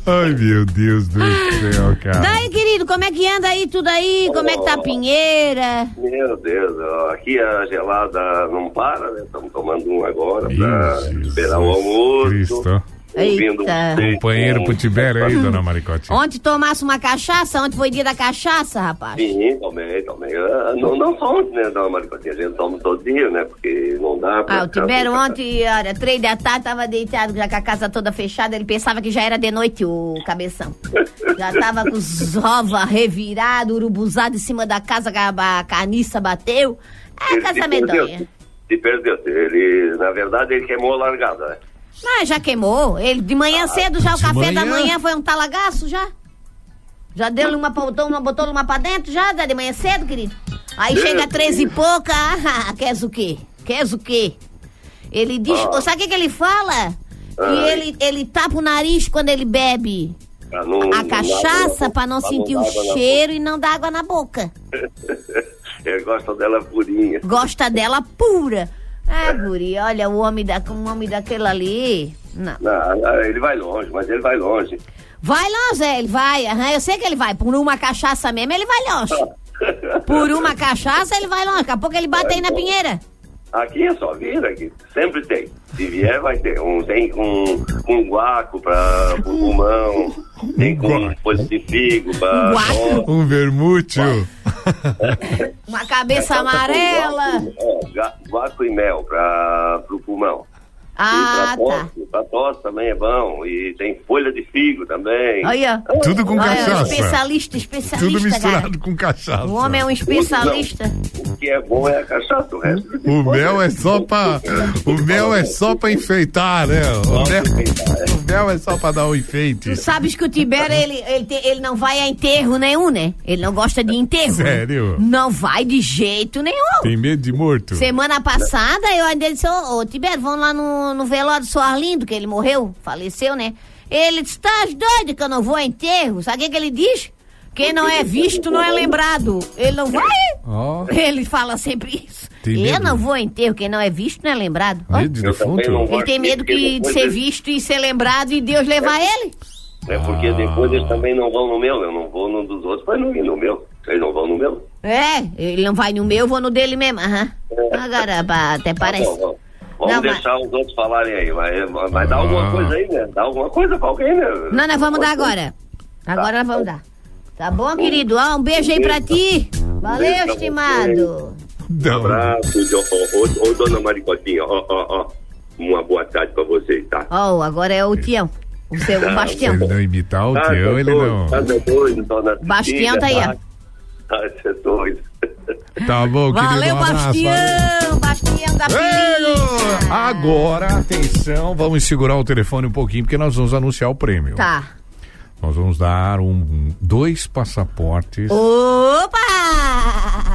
Ai, meu Deus do céu, cara. Daí, querido, como é que anda aí tudo aí? Como é que tá a Pinheira? Meu Deus, ó, aqui a gelada não para, né? Estamos tomando um agora pra esperar o almoço. Cristo. Ouvindo Eita. vocês Companheiro com- pro Tibério aí, dona Maricotinha. Ontem tomasse uma cachaça? Ontem foi dia da cachaça, rapaz. Sim, tomei, tomei. Ah, Não, não só ontem, né, dona Maricotinha? A gente toma todo dia, né? Porque não dá pra... Ah, o Tibério ontem, olha, três da tarde, tava deitado já com a casa toda fechada. Ele pensava que já era de noite o cabeção. Já tava com os ovos revirados, urubuzado em cima da casa, que a, a caniça bateu. É, Ele casa se medonha. perdeu, Se perdeu. Ele, na verdade, ele queimou a largada, né? Mas já queimou. Ele de manhã cedo, já o café da manhã? manhã foi um talagaço já. Já deu uma, botou uma, botou uma pra dentro já, de manhã cedo, querido. Aí chega três e pouca, ah, queres o quê? Queres o quê? Ele diz, Ah. sabe o que, que ele fala? Que Ai. ele, ele tapa o nariz quando ele bebe Pra não, a cachaça pra não pra sentir o cheiro e não dar água na boca. boca. Ele gosta dela purinha. Gosta dela pura. É, guri, olha, o homem, da, o homem daquele ali... Não. Não, não, ele vai longe, mas ele vai longe. Vai longe, é, ele vai. aham, eu sei que ele vai. Por uma cachaça mesmo, ele vai longe. Por uma cachaça, ele vai longe. Daqui a pouco ele bate aí na pinheira. Aqui é só vir, aqui. Sempre tem. Se vier, vai ter. Um tem com, com guaco pra, pulmão. Tem com folha de figo pra... Um vermútil. Uma cabeça amarela. É, ga- guaco e mel pra, pro pulmão. Ah, e pra tá. tosse, pra tosse também é bom. E tem folha de figo também. Olha. Tudo com Olha, cachaça. especialista, especialista, Tudo misturado cara. com cachaça. O homem é um especialista. O que é bom é a cachaça, o resto... O mel é só pra. O mel é só pra enfeitar, né? O mel, o mel é só pra dar um enfeite. Tu sabes que o Tibério, ele, ele, te- ele não vai a enterro nenhum, né? Ele não gosta de enterro. Sério? Não vai de jeito nenhum. Tem medo de morto? Semana passada, eu ainda disse, ô, ô Tibério, vamos lá no, no velório do seu Arlindo, que ele morreu, faleceu, né? Ele disse, estás doido que eu não vou a enterro? Sabe o que, que ele diz? Quem não é visto não é lembrado. Ele não vai. Ó. Ele fala sempre isso. Tem eu medo? não vou a enterro, quem não é visto não é lembrado. Ó, Medo de defunto? Ele tem medo que, de ser visto e ser lembrado e Deus levar ele. É porque depois eles também não vão no meu, eu não vou no dos outros, mas não ir no meu. Eles não vão no meu. É, ele não vai no meu, eu vou no dele mesmo. Aham. É. Agora, até parece. Tá vamos. Não, mas- deixar os outros falarem aí, mas, mas dá alguma coisa aí, né? Dá alguma coisa pra alguém, né? Não, nós vamos dar agora. Agora nós vamos dar. Tá bom, querido? Ó, um beijo aí pra ti. Valeu, estimado. Um abraço, ô, ô, ô, dona Maricotinha, ó, ó, ó. Uma boa tarde pra vocês, tá? Ó, agora é o Tião. O seu Tá, Bastião. Ele não imitar o Tá, teu, tá ele não. Tá dona Bastião tá aí, ó. Você é doido. Tá bom, querido. Valeu, Um abraço. Bastião, Bastião da. Agora, atenção, vamos segurar o telefone um pouquinho, porque nós vamos anunciar o prêmio. Tá. Nós vamos dar um, dois passaportes. Opa!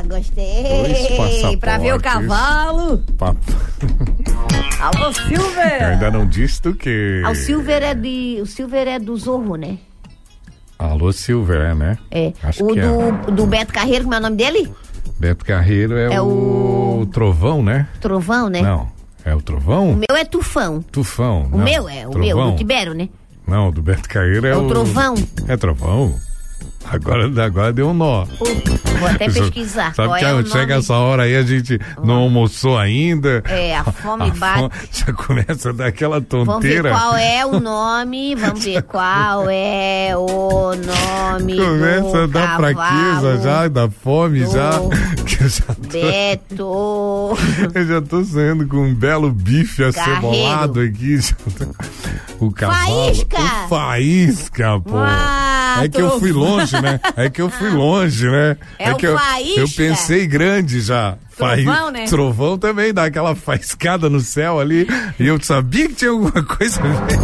Dois Gostei. passaportes. Pra ver o cavalo. Pa- Alô, Eu Silver. ainda não disse do que. Ah, o Silver é de. O Silver é do Zorro, né? Alô, Silver, é, né? É. Acho o que é. do, do Beto Carreiro, como é o nome dele? Beto Carreiro é, É o... Trovão, né? Trovão, né? Não. É o O Trovão? meu é Tufão. Tufão. O não. meu é, o meu, Trovão. do Tibério, né? Não, o do Beto Carreiro é, É o Trovão. É Trovão? Agora, agora deu um nó. Vou até pesquisar. Sabe que é o chega nome. essa hora aí, a gente não almoçou ainda. É, a fome bate. fome já começa a dar aquela Vamos ver tonteira. qual é o nome, vamos ver qual é o nome Começa a dar fraqueza já, dá fome já. Que eu já tô, Beto. eu já tô saindo com um belo bife acebolado aqui. O cavalo. Faísca! O faísca, pô. Ah, é que eu fui longe, né? É que eu fui longe, né? É o que eu, faísca. eu pensei grande já. Trovão, né? Trovão também dá aquela faiscada no céu ali. E eu sabia que tinha alguma coisa a ver.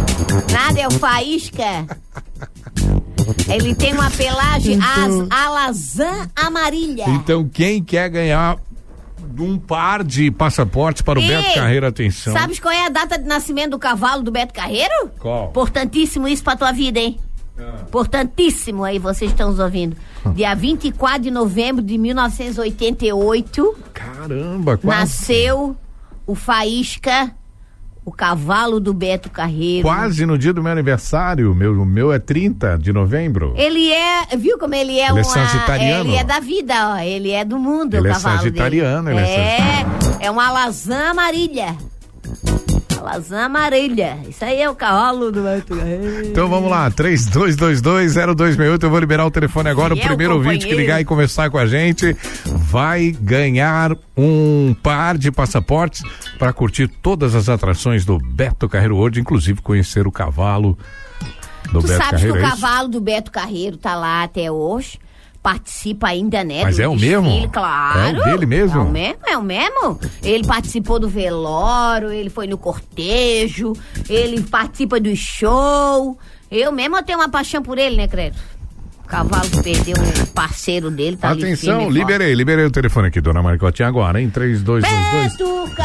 Nada é o faísca. Ele tem uma pelagem as, alazã amarilha. Então, quem quer ganhar um par de passaportes para o Beto Carreiro, atenção. Sabes qual é a data de nascimento do cavalo do Beto Carreiro? Qual? Importantíssimo isso pra tua vida, hein? Ah. Importantíssimo aí, vocês estão nos ouvindo. Dia 24 de novembro de 1988, Caramba, quase, nasceu o Faísca, o cavalo do Beto Carreiro. quase no dia do meu aniversário. Meu, o meu é 30 de novembro. Ele é, viu como ele é Ele é uma. sagitariano. Ele é da vida, ó. Ele é do mundo, Ele o é cavalo sagitariano, dele. ele é é É uma alazã amarilha. Alazã amarilha. Isso aí é o cavalo do Beto Carreiro. Então vamos lá, 32220268. Eu vou liberar o telefone agora. E o é o primeiro ouvinte que ligar e conversar com a gente vai ganhar um par de passaportes para curtir todas as atrações do Beto Carreiro hoje, inclusive conhecer o cavalo do Tu Beto sabes Carreiro. que o é cavalo do Beto Carreiro tá lá até hoje. Participa ainda, né? Mas é o desfile, mesmo? Claro. É o dele mesmo? É o mesmo, é o mesmo. Ele participou do velório, ele foi no cortejo, ele participa do show. Eu mesmo tenho uma paixão por ele, né, Credo? O cavalo que perdeu um parceiro dele, tá ali Atenção, firme e forte. liberei, liberei o telefone aqui, dona Marcotinha, agora, hein? 3222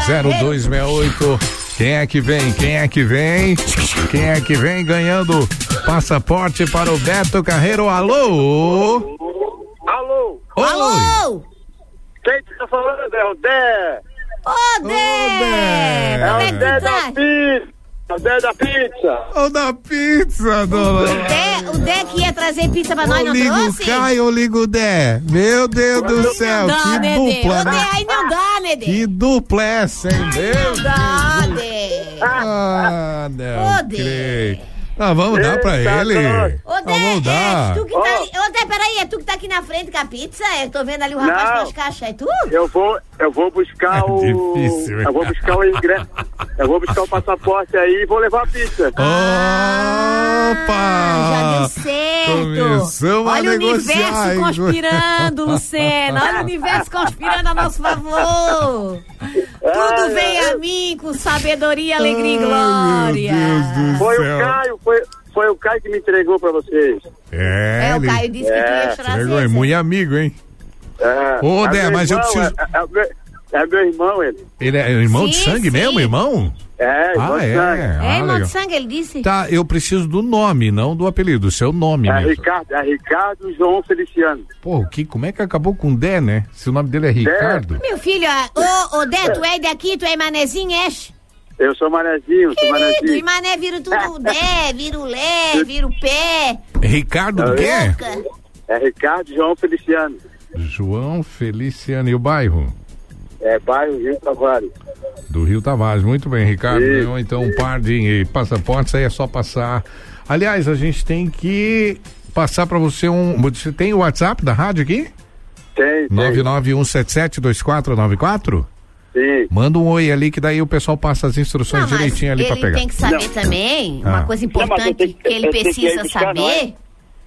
0268. Quem é que vem? Quem é que vem? Quem é que vem ganhando passaporte para o Beto Carreiro? Alô? Alô? Oi. Alô? Quem tá falando é o Dé. Ô, Dé! É Como o é que Dé tu da tá? pizza. É o Dé da pizza. O da pizza, dona. Dé, o Dé que ia trazer pizza pra nós, não ligo trouxe? Caio, ligo Dé. Meu Deus do céu, dá, que né, Dé? dupla, Ô, Dé, né? aí não dá, né, Dé? Que dupla é essa, hein? Meu Não dá, Dé. Ah, não Ô, Dé. Ah, vamos dar pra Eita, ele. Ô, Ah, Dé, vamos é dar. tu que tá ali. Ô, Dé, peraí, é tu que tá aqui na frente com a pizza? Eu tô vendo ali o rapaz Não. com as caixas, é tu? Eu vou, eu vou buscar o. difícil, hein? eu vou buscar o ingresso. Eu vou buscar o passaporte aí e vou levar a pizza. Opa! Já deu certo. Começamos Olha o negociar, universo hein? conspirando, Lucena. Olha o universo conspirando a nosso favor. Tudo vem a mim com sabedoria, alegria e glória. Foi céu. o Caio, foi, foi o Caio que me entregou pra vocês. É, É, o Caio disse que tu ia trazer. Chegou, é muito amigo, hein? É, Ô, é Dé, mas eu irmão, preciso- É, é, meu- é meu irmão, ele. Ele é irmão de Sim, sangue sim. mesmo, irmão? É, irmão Ah, de é. sangue. É, Ah, irmão legal. de sangue, ele disse. Tá, eu preciso do nome, não do apelido, o seu nome É mesmo. Ricardo, é Ricardo João Feliciano. Pô, que, como é que acabou com Dé, né? Se o nome dele é Ricardo. Meu filho, ó, ô, ô, Dé, tu é daqui, tu é manezinho, és? Eu sou manezinho, sou Querido, e manezinho. mané vira tudo Dé, vira o Lé, vira o pé. Ricardo do quê? É Ricardo João Feliciano. João Feliciano. E o bairro? É bairro Rio Tavares. Do Rio Tavares. Muito bem, Ricardo. Isso. Ganhou então um par de passaportes, aí é só passar. Aliás, a gente tem que passar pra você um. Você tem o WhatsApp da rádio aqui? Tem, tem. 991772494? Sim. Manda um oi ali que daí o pessoal passa as instruções Não, direitinho ali pra ele pegar. tem que saber também, Ah. uma coisa Não, mas eu importante tenho que- que ele precisa não é? saber.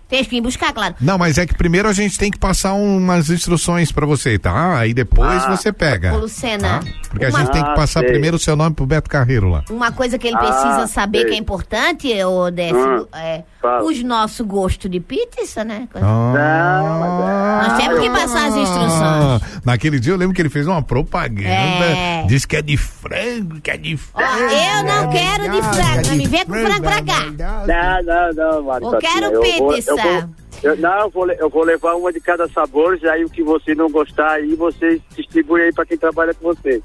Tens que ir buscar, claro. Não, mas é que primeiro a gente tem que passar umas instruções pra você, tá? Aí depois Ah. você pega. Ô, Lucena, tá? Porque a uma- gente tem que Ah, passar sei. primeiro o seu nome pro Beto Carreiro lá. Uma coisa que ele Ah, precisa saber sei. que é importante, ô Décio, Ah, é fala. os nossos gostos de pizza, né? Ah, Nós temos que passar as instruções. Ah, naquele dia eu lembro que ele fez uma propaganda. É. Disse que é de frango, que é de Ó, frango. eu não quero de frango, não me vem com frango pra cá. Não, não, não. Eu quero vou- pizza. Eu vou- eu- não, eu vou, eu vou levar uma de cada sabor, e aí o que você não gostar aí, você distribui aí pra quem trabalha com você.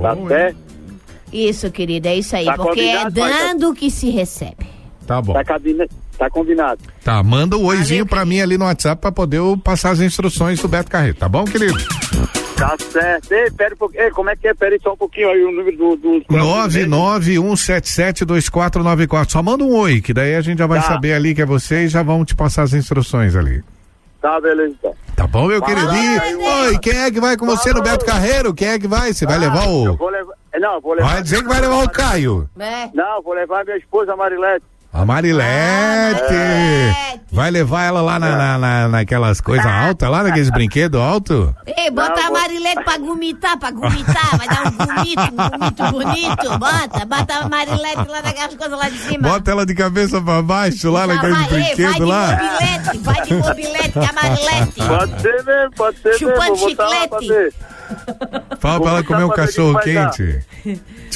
Tá certo? Isso, querida, é isso aí. Tá porque é dando que se recebe. Tá bom. Tá, cabine- tá combinado. Tá, manda o oizinho pra mim ali no WhatsApp pra poder eu passar as instruções do Beto Carreiro, tá bom, querido? Tá certo. Ei, pera um pouquinho. Ei, como é que é? Pera aí só um pouquinho aí o número do... do 991772494. Só manda um oi, que daí a gente já vai Tá. saber ali que é você e já vão te passar as instruções ali. Tá, beleza então. Tá bom, meu Fala, queridinho? aí, Oi, quem é que vai com você no Beto Carreiro? Quem é que vai? Você vai levar Eu o. vou levar... Não, eu vou levar... Vai dizer que vai levar o Caio. Não, eu vou levar minha esposa, Marilete. A Marilete! Vai levar ela lá na, na, na- naquelas coisas altas, lá naqueles brinquedos altos? Ei, bota a Marilete pra gomitar, pra gomitar. Vai dar um gomito, um gomito bonito. Bota, bota a Marilete lá naquelas coisas lá de cima. Bota ela de cabeça pra baixo lá naqueles vai, ei, vai brinquedos de lá. mobilete, vai de mobilete com a Marilete. Pode ser mesmo, pode ser Chupando mesmo. Vou lá chiclete. Fala pra ela comer um cachorro quente.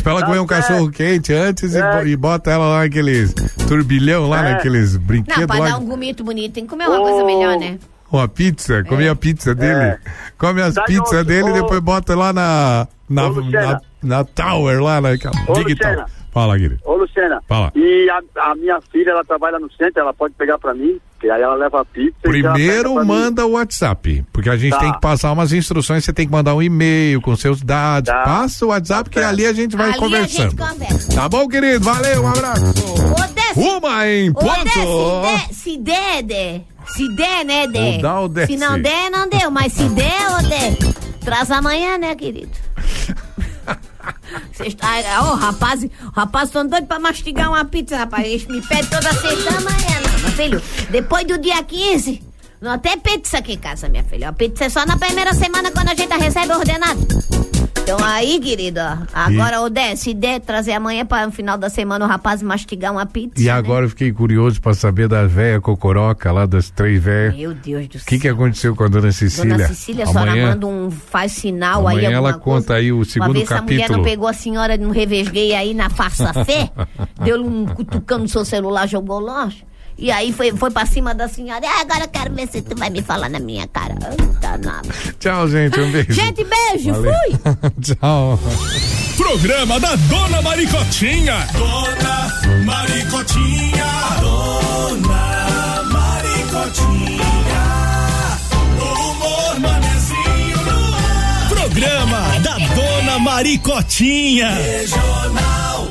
Pra ela Tá comer um cachorro quente antes e É. e, bota ela lá naqueles turbilhão lá É. naqueles Não, brinquedos pra lá. dar um gomito bonito, tem que comer uma coisa melhor, né? Uma pizza, come a pizza dele. Come as pizzas dele e depois bota lá na. Na, na. Na Tower, lá naquela. Ô, Digital. Luciana. Fala, querido. Ô, Luciana. Fala. E a, a minha filha, ela trabalha no centro, ela pode pegar pra mim, que aí ela leva a pizza e Primeiro mim. manda o WhatsApp, porque a gente Tá. tem que passar umas instruções, você tem que mandar um e-mail com seus dados. Tá. Passa o WhatsApp que ali a gente vai Ali a conversando. gente conversa. Tá bom, querido? Valeu, um abraço. Uma em ponto. Dé, se der, se der. Se der, né, Dé? Ou dá ou desce. Se não der, não deu. Mas se der, ô, Dé, traz amanhã, né, querido? Cês tá- Ô, rapaz, rapaz, tão doido pra mastigar uma pizza, rapaz. Eles me pedem toda sexta amanhã, não. Meu filho, depois do dia 15, não tem pizza aqui em casa, minha filha. A pizza é só na primeira semana quando a gente recebe ordenado. Então aí, querido, ó, agora, Dé, se der, trazer amanhã para no final da semana o rapaz mastigar uma pizza. E agora eu fiquei curioso pra saber da véia cocoroca lá, das três véias. Meu Deus do O que, que aconteceu com a dona Cecília? Dona Cecília, a senhora manda um faz sinal aí. amanhã ela alguma coisa. conta aí o Uma segundo vez essa mulher não capítulo. pegou a senhora no revesguei aí na farsa fé, deu um cutucão no seu celular, jogou longe. E aí foi, foi pra cima da senhora. Ah, agora eu quero ver se tu vai me falar na minha cara. Nada. Tchau, gente. Um beijo. Gente, beijo. Valeu. Fui. Tchau. Programa da Dona Maricotinha. Dona Maricotinha. Dona Maricotinha. O humor manezinho no ar. Programa da Dona Maricotinha. Regional.